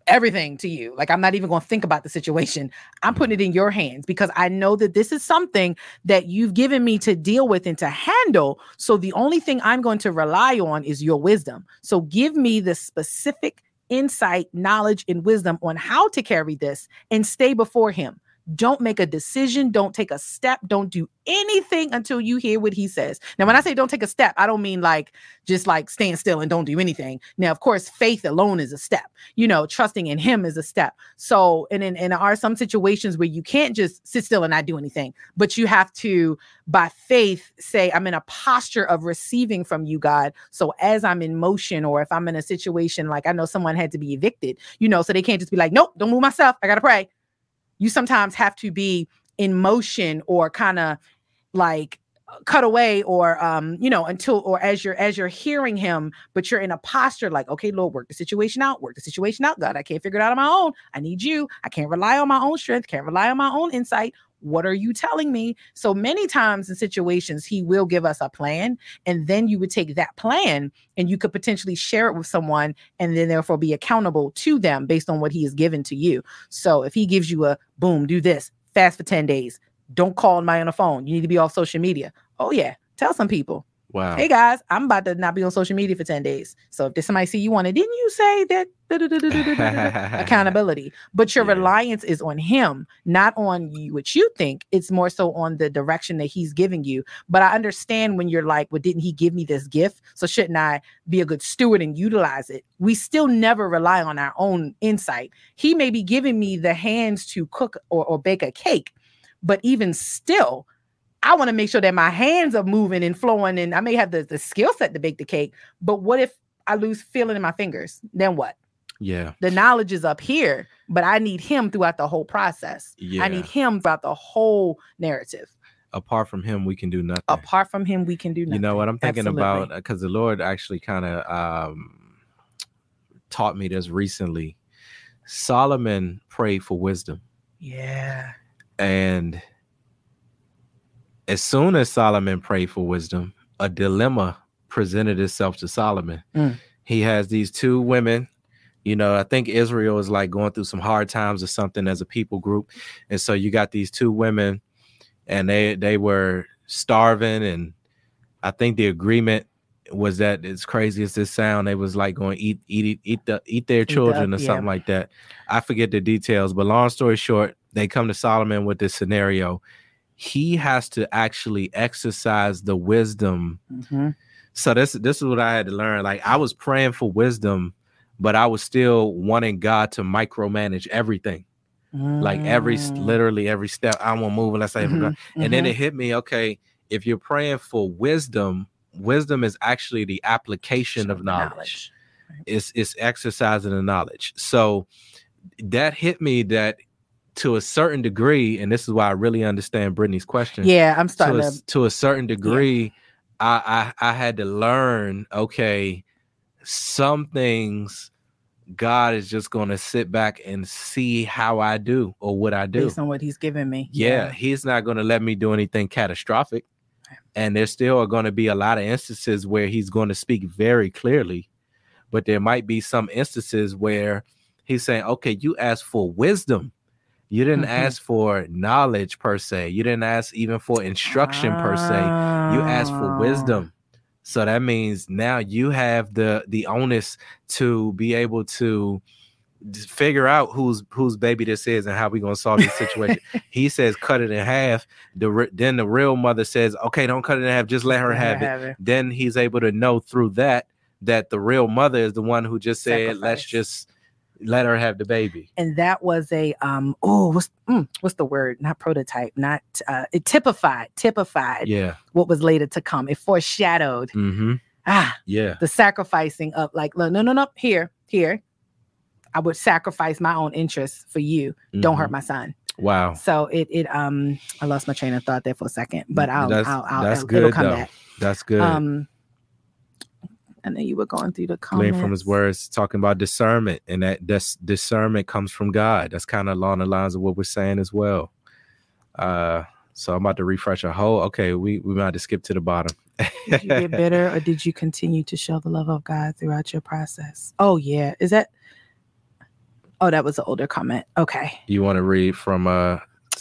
everything to you. Like, I'm not even going to think about the situation. I'm putting it in your hands because I know that this is something that you've given me to deal with and to handle. So the only thing I'm going to rely on is your wisdom. So give me the specific insight, knowledge, and wisdom on how to carry this and stay before Him. Don't make a decision. Don't take a step. Don't do anything until you hear what he says. Now, when I say don't take a step, I don't mean like just like stand still and don't do anything. Now, of course, faith alone is a step. You know, trusting in him is a step. So, and in and are some situations where you can't just sit still and not do anything, but you have to, by faith, say, I'm in a posture of receiving from you, God. So as I'm in motion, or if I'm in a situation like I know someone had to be evicted, you know, so they can't just be like, nope, don't move myself. I gotta pray. You sometimes have to be in motion or kind of like cut away or um you know until or as you're as you're hearing him but you're in a posture like okay lord work the situation out work the situation out god i can't figure it out on my own. I need you. I can't rely on my own strength can't rely on my own insight what are you telling me so many times in situations he will give us a plan and then you would take that plan and you could potentially share it with someone and then therefore be accountable to them based on what he has given to you so if he gives you a boom do this fast for 10 days don't call my on the phone. You need to be off social media. Oh yeah, tell some people. Wow. Hey guys, I'm about to not be on social media for 10 days. So if there's somebody see you on it, didn't you say that accountability? But your Yeah. reliance is on him, not on you, what you think. It's more so on the direction that he's giving you. But I understand when you're like, well, didn't he give me this gift? So shouldn't I be a good steward and utilize it? We still never rely on our own insight. He may be giving me the hands to cook or, or bake a cake, but even still, I want to make sure that my hands are moving and flowing, and I may have the, the skill set to bake the cake. But what if I lose feeling in my fingers? Then what? Yeah. The knowledge is up here, but I need him throughout the whole process. Yeah. I need him throughout the whole narrative. Apart from him, we can do nothing. Apart from him, we can do nothing. You know what I'm thinking Absolutely. about? Because the Lord actually kind of um, taught me this recently. Solomon prayed for wisdom. Yeah. And as soon as Solomon prayed for wisdom, a dilemma presented itself to Solomon. Mm. He has these two women. You know, I think Israel is like going through some hard times or something as a people group. And so you got these two women and they they were starving and I think the agreement was that as crazy as this sound, they was like going eat eat eat eat, the, eat their the- children or yeah. something like that. I forget the details, but long story short, they come to Solomon with this scenario. He has to actually exercise the wisdom. Mhm. So this this is what I had to learn. Like I was praying for wisdom, but I was still wanting God to micromanage everything. Like every Mm. literally every step I want to move unless I Mhm, and then mhm. it hit me okay if you're praying for wisdom wisdom is actually the application of The knowledge, it's it's exercising the knowledge so that hit me that to a certain degree and this is why i really understand brittany's question Yeah, I'm to starting a, to. to a certain degree I, I i had to learn okay some things god is just going to sit back and see how i do or what i do Based on what he's given me. yeah, he's not going to let me do anything catastrophic. And there still are going to be a lot of instances where he's going to speak very clearly, but there might be some instances where he's saying, okay, you asked for wisdom. You didn't Mhm. ask for knowledge per se. You didn't ask even for instruction per se. You asked for Ah. wisdom. So that means now you have the the onus to be able to figure out whose whose baby this is and how we gonna solve this situation. he says cut it in half. The then the real mother says, okay, don't cut it in half, just let her have it. Then he's able to know through that that the real mother is the one who just said, let's just let her have the baby. and that was a um oh what's mm, what's the word not prototype not uh it typified typified Yeah. what was later to come it foreshadowed Mm-hmm. ah Yeah. the sacrificing of like look, no no no here here i would sacrifice my own interests for you don't hurt Mhm. my son Wow. so it it um i lost my train of thought there for a second but i'll That's- i'll, I'll that's it'll, it'll come though. back That's good. um I know you were going through the glean comments. from his words talking about discernment and that this discernment comes from god that's kind of along the lines of what we're saying as well uh so i'm about to refresh a whole okay we we might have to skip to the bottom Did you get bitter or did you continue to show the love of God throughout your process? Oh yeah. Is that Oh, that was an older comment. Okay. you want to read from uh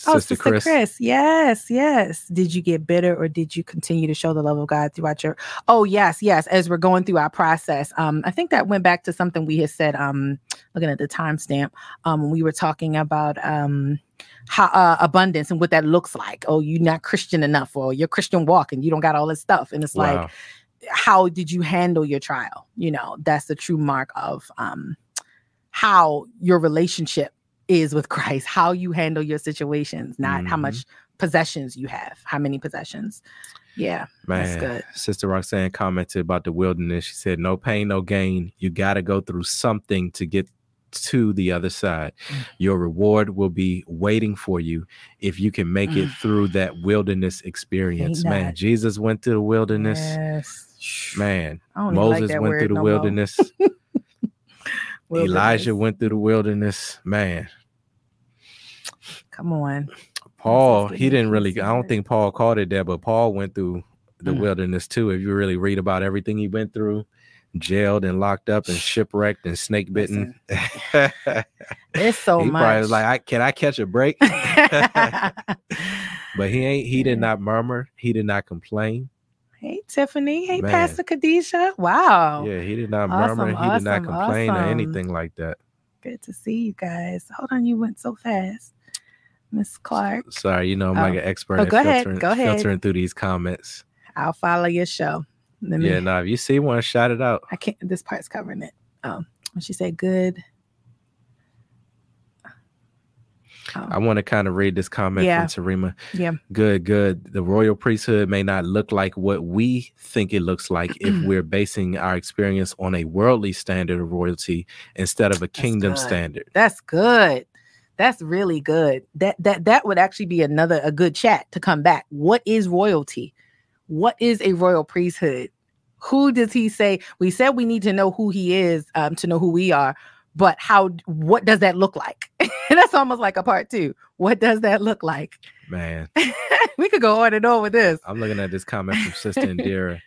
Oh, Sister Chris. Chris. Yes, yes. Did you get bitter or did you continue to show the love of God throughout your Oh, yes, yes. As we're going through our process. Um, I think that went back to something we had said, um, looking at the timestamp, um, when we were talking about um how uh, abundance and what that looks like. Oh, you're not Christian enough, or you're Christian walk and you don't got all this stuff. And it's like, how did you handle your trial? You know, that's the true mark of um how your relationship is with Christ, how you handle your situations, not how Mhm. much possessions you have, how many possessions. Yeah, that's Man, good. Sister Roxanne commented about the wilderness. She said, No pain, no gain. You got to go through something to get to the other side. Mm. Your reward will be waiting for you if you can make it Mm. through that wilderness experience. Ain't Man, that- Jesus went through the wilderness. Yes. Man, I like Moses went through the no wilderness. Wilderness. Elijah went through the wilderness. Man, Come on. Paul, he didn't really, I don't think Paul called it that, but Paul went through the Mm. wilderness too. If you really read about everything he went through, jailed and locked up and shipwrecked and snake bitten. It's so he much. probably was like, I, can I catch a break? but he ain't, he did not murmur. He did not complain. hey Tiffany. Hey Man. Pastor Khadijah. Wow. Yeah, he did not Awesome, murmur. He did not awesome, complain or anything like that. Good to see you guys. Hold on, you went so fast. Miss Clark. Sorry, you know, I'm like Oh. an expert Oh, go ahead, filtering, go ahead. filtering through these comments. I'll follow your show. Let me Yeah, no, if you see one, shout it out. I can't this part's covering it. Um when she said good. Oh, I want to kind of read this comment Yeah. from Tarima. Yeah. Good, good. The royal priesthood may not look like what we think it looks like if we're basing our experience on a worldly standard of royalty instead of a kingdom good. standard. that's good. That's really good. That that that would actually be another a good chat to come back. What is royalty? What is a royal priesthood? Who does he say? We said we need to know who he is um, to know who we are, but how? What does that look like? that's almost like a part two. What does that look like? Man, we could go on and on with this. I'm looking at this comment from Sister Indira.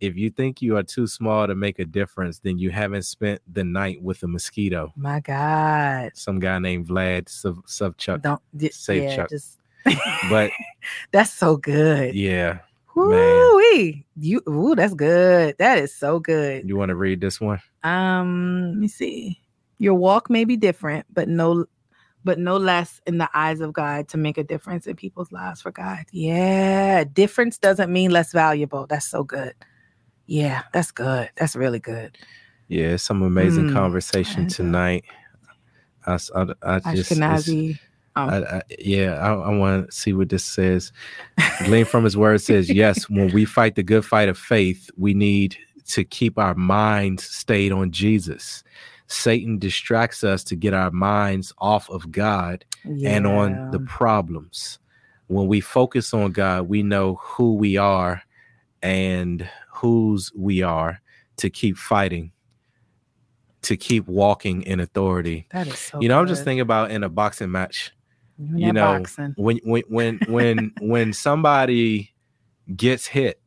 If you think you are too small to make a difference, then you haven't spent the night with a mosquito. My God, Some guy named Vlad Sub- Subchuck. don't di- Safe yeah, Chuck. just But that's so good. yeah, Woo-wee. You ooh, that's good. That is so good. you want to read this one? Um, let me see. Your walk may be different, but no but no less in the eyes of God to make a difference in people's lives for God. Yeah, difference doesn't mean less valuable. That's so good. Yeah, that's good. That's really good. Yeah, some amazing Mm, conversation tonight. I just, it's- Ashkenazi. Um, I, I, yeah, I, I want to see what this says. Glean from his word says, yes, when we fight the good fight of faith, we need to keep our minds stayed on Jesus. Satan distracts us to get our minds off of God and on the problems. When we focus on God, we know who we are and whose we are to keep fighting, to keep walking in authority. that is so you know, I'm just thinking about in a boxing match You, in you know, boxing. when when when when when somebody gets hit,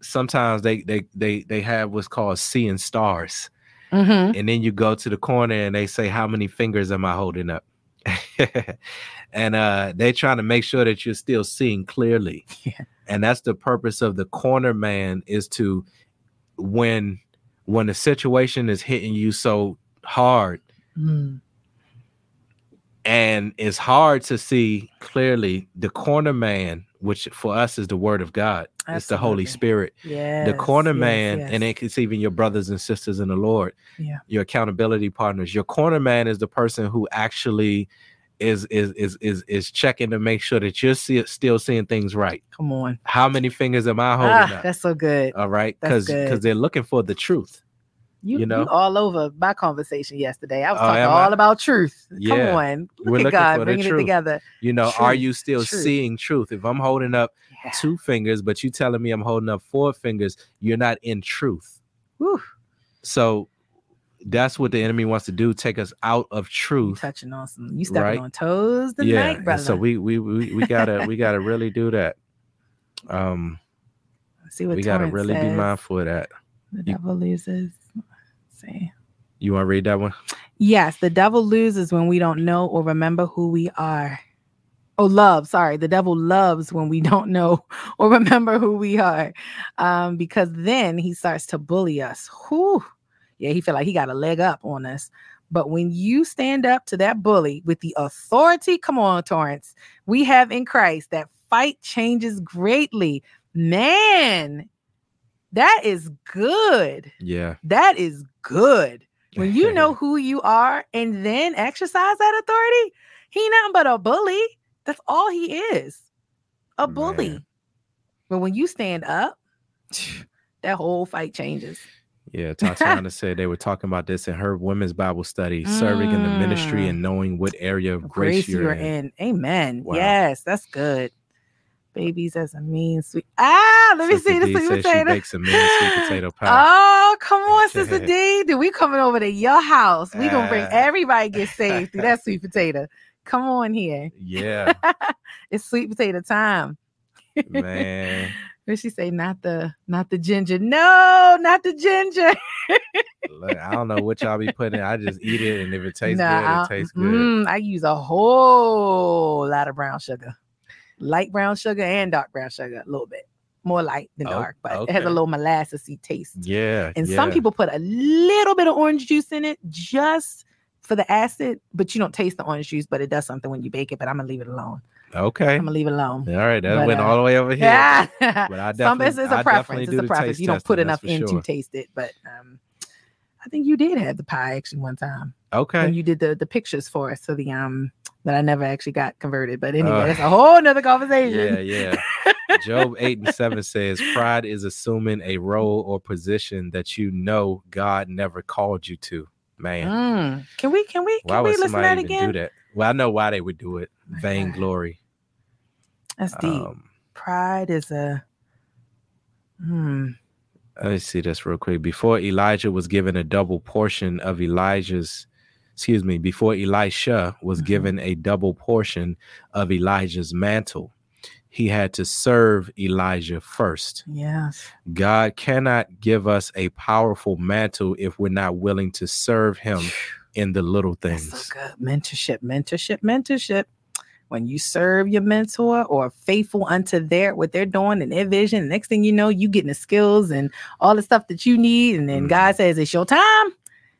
sometimes they they they they have what's called seeing stars, Mhm. and then you go to the corner and they say, "How many fingers am I holding up?" and uh they trying to make sure that you're still seeing clearly. Yeah. And that's the purpose of the corner man is to when when the situation is hitting you so hard Mm. and it's hard to see clearly the corner man which for us is the word of god it's the holy spirit Yes, the corner yes, man yes. and it's even your brothers and sisters in the lord Yeah. your accountability partners your corner man is the person who actually is is is is, is checking to make sure that you're see, still seeing things right Come on. how many fingers am i holding Ah, up that's so good. all right because because they're looking for the truth You, you know? you all over my conversation yesterday. I was Oh, talking all I? about truth. Yeah. Come on, look We're at looking for God the bringing it together. you know are you still truth. seeing truth if i'm holding up Yeah. two fingers, but you telling me I'm holding up four fingers, you're not in truth. Whew. So that's what the enemy wants to do, take us out of truth. touching on some, you stepping Right. on toes tonight, yeah. and brother. So we we we, we gotta we gotta really do that. Um see what we gotta really be mindful of that. The You- devil loses. Let's see. You wanna read that one? Yes, the devil loses when we don't know or remember who we are. Oh, love. Sorry. The devil loves when we don't know or remember who we are. Um, because then he starts to bully us. Whew. Yeah, he felt like he got a leg up on us. But when you stand up to that bully with the authority, come on, Torrance, we have in Christ, that fight changes greatly. Man, that is good. Yeah. That is good. When you know who you are and then exercise that authority, he nothing but a bully. That's all he is. A bully. Man. But when you stand up, that whole fight changes. Yeah, Tatiana said they were talking about this in her women's Bible study, serving in the ministry Mm. and knowing what area of grace, Grace you you're in. in. Amen. Wow. Yes, that's good. Babies as a mean sweet. Ah, let me Sister see the D sweet said she potato. bakes a mini sweet potato pie. Oh, come on, Sister D. Dude, we coming over to your house. We gonna bring Ah. everybody get saved through that sweet potato. Come on here. yeah, It's sweet potato time. man. What she say? Not the not the ginger. No, not the ginger. Look, I don't know what y'all be putting. in. I just eat it, and if it tastes Nah, good, it tastes good. mm, I use a whole lot of brown sugar, light brown sugar and dark brown sugar, a little bit more light than Oh, dark, but it has a okay. little molassesy taste. Yeah, And some people put a little bit of orange juice in it just for the acid, but you don't taste the orange juice, but it does something when you bake it. But I'm gonna leave it alone. Okay, I'm gonna leave it alone. all right, that But, went uh, all the way over here. Yeah, But I some definitely, it's, it's a I preference. It's a preference. You don't put enough in sure. to taste it, but um, I think you did have the pie actually one time Okay, when you did the the pictures for us. So the um that I never actually got converted. But anyway, Uh, that's a whole nother conversation. Yeah, yeah. Job 8 and 7 says, Pride is assuming a role or position that you know God never called you to. Man, Mm. Can we can we why can we would listen to that again? do that? Well, I know why they would do it. Vainglory. That's deep. Um, Pride is a hmm. let me see this real quick. Before Elijah was given a double portion of Elijah's, excuse me, before Elisha was Mhm. given a double portion of Elijah's mantle, he had to serve Elijah first. Yes. God cannot give us a powerful mantle if we're not willing to serve him in the little things. so good. Mentorship, mentorship, mentorship. When you serve your mentor or faithful unto their what they're doing and their vision, next thing you know, you getting the skills and all the stuff that you need. And then Mhm. God says it's your time.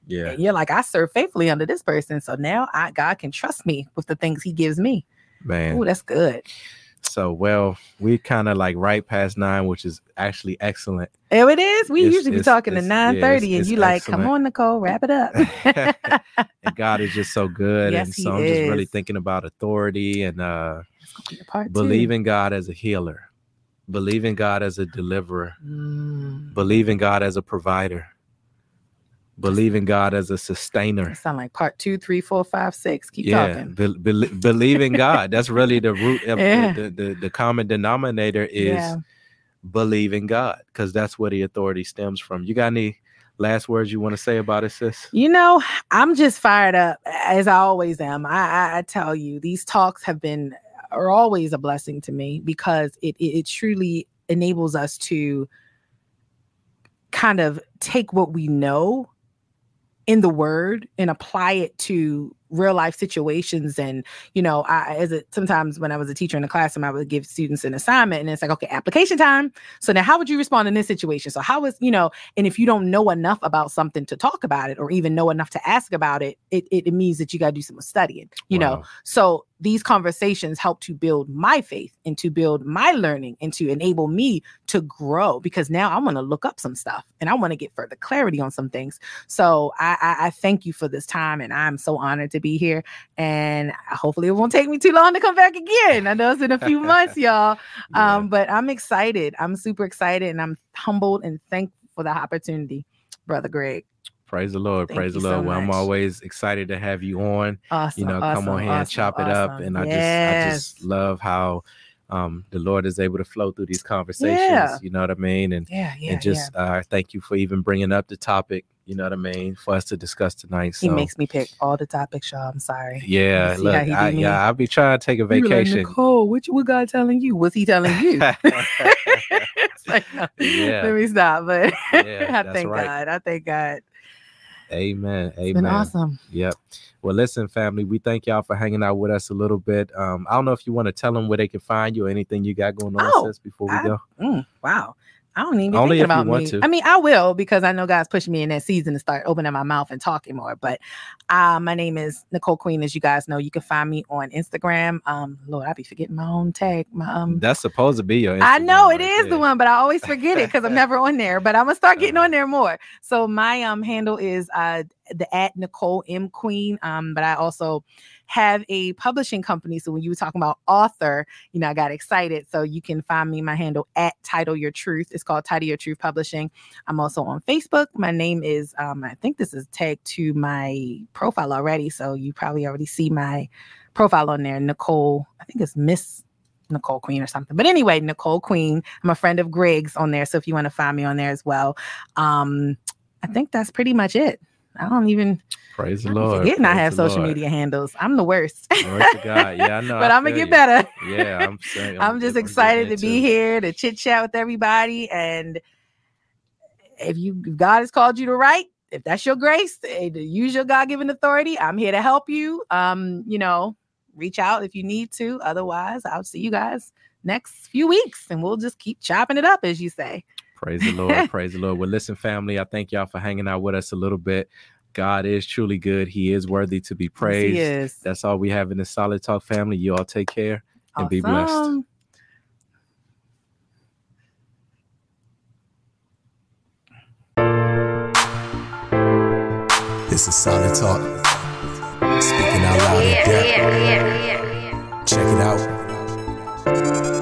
Yeah. And you're like, I serve faithfully under this person. So now I God can trust me with the things he gives me. Man. Oh, that's good. So well, we kind of like right past nine, which is actually excellent. There it is. We It's- usually be talking to it's- yeah, 9:30 and you like, come on, Nicole, wrap it up. and God is just so good. Yes, and so I'm just really thinking about authority and uh two. believe in God as a healer, believe in God as a deliverer, Mm. believe in God as a provider, believe in God as a sustainer. That sound like part two, three, four, five, six. Keep yeah, talking. be- be- believe in God. That's really the root of Yeah. the, the, the common denominator is Yeah. believe in God because that's where the authority stems from. You got any last words you want to say about it, sis? You know, I'm just fired up as I always am. I, I, I tell you, these talks have been are always a blessing to me because it, it it truly enables us to kind of take what we know in the word and apply it to real life situations and you know i as a sometimes when i was a teacher in the classroom i would give students an assignment and it's like okay application time. So now how would you respond in this situation? So how is you know and if you don't know enough about something to talk about it or even know enough to ask about it it, it, it means that you got to do some studying you know? So these conversations help to build my faith and to build my learning and to enable me to grow because now I want to look up some stuff and I want to get further clarity on some things. So I, I, I thank you for this time and I'm so honored to be here. And hopefully it won't take me too long to come back again. I know it's in a few months, y'all. Yeah. Um, but I'm excited. I'm super excited and I'm humbled and thankful for the opportunity, Brother Greg. Praise the Lord. Thank Praise the you so Lord. well, I'm always excited to have you on. Awesome. You know, awesome, come on here and awesome, chop it up. And I just I just love how um the Lord is able to flow through these conversations. Yeah. You know what I mean? And yeah, yeah, and just uh thank you for even bringing up the topic, you know what I mean, for us to discuss tonight. He makes me pick all the topics, y'all. I'm sorry. yeah, look, how he do I, yeah, I'll be trying to take a were like, vacation. Nicole, what, what God telling you? Was he telling you? Like, no, Yeah. Let me stop. But Yeah, I thank right. God. I thank God. Amen. It's Amen. been awesome. Yep. Well, listen, family, we thank y'all for hanging out with us a little bit. Um, I don't know if you want to tell them where they can find you or anything you got going on, Oh, sis, before we I- go. Mm, wow. I don't even Only you about want me. to. I mean, I will because I know God's pushing me in that season to start opening my mouth and talking more. But uh, my name is Nicole Queen, as you guys know. You can find me on Instagram. Um, Lord, I be forgetting my own tag. My um, That's supposed to be your. I know Instagram it right is the one, but I always forget it because I'm never on there. But I'm gonna start getting Uh-huh. on there more. So my um handle is uh the at Nicole M Queen. Um, but I also have a publishing company. So when you were talking about author, you know, I got excited. So you can find me my handle at Title Your Truth. It's called Title Your Truth Publishing. I'm also on Facebook. My name is um I think this is tagged to my profile already. So you probably already see my profile on there, Nicole. I think it's Miss Nicole Queen or something. But anyway, Nicole Queen. I'm a friend of Greg's on there. So if you want to find me on there as well. Um, I think that's pretty much it. I don't even Praise the Lord. forgetting I have social Lord. media handles. I'm the worst. God. Yeah, I know. but I I'm gonna get you. better. Yeah, I'm saying. I'm just getting excited to be here to chit chat with everybody. And if you if God has called you to write, if that's your grace, eh, to use your God given authority, I'm here to help you. Um, you know, reach out if you need to. Otherwise, I'll see you guys next few weeks and we'll just keep chopping it up, as you say. Praise the Lord. praise the Lord. Well, listen, family, I thank y'all for hanging out with us a little bit. God is truly good. He is worthy to be praised. he is. That's all we have in the Solid Talk family. You all take care and be blessed. This is Solid Talk. Speaking out loud in depth. Check it out.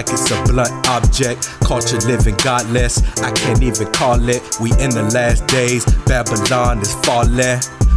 it's a blunt object. Culture living godless, I can't even call it. We in the last days, Babylon is falling.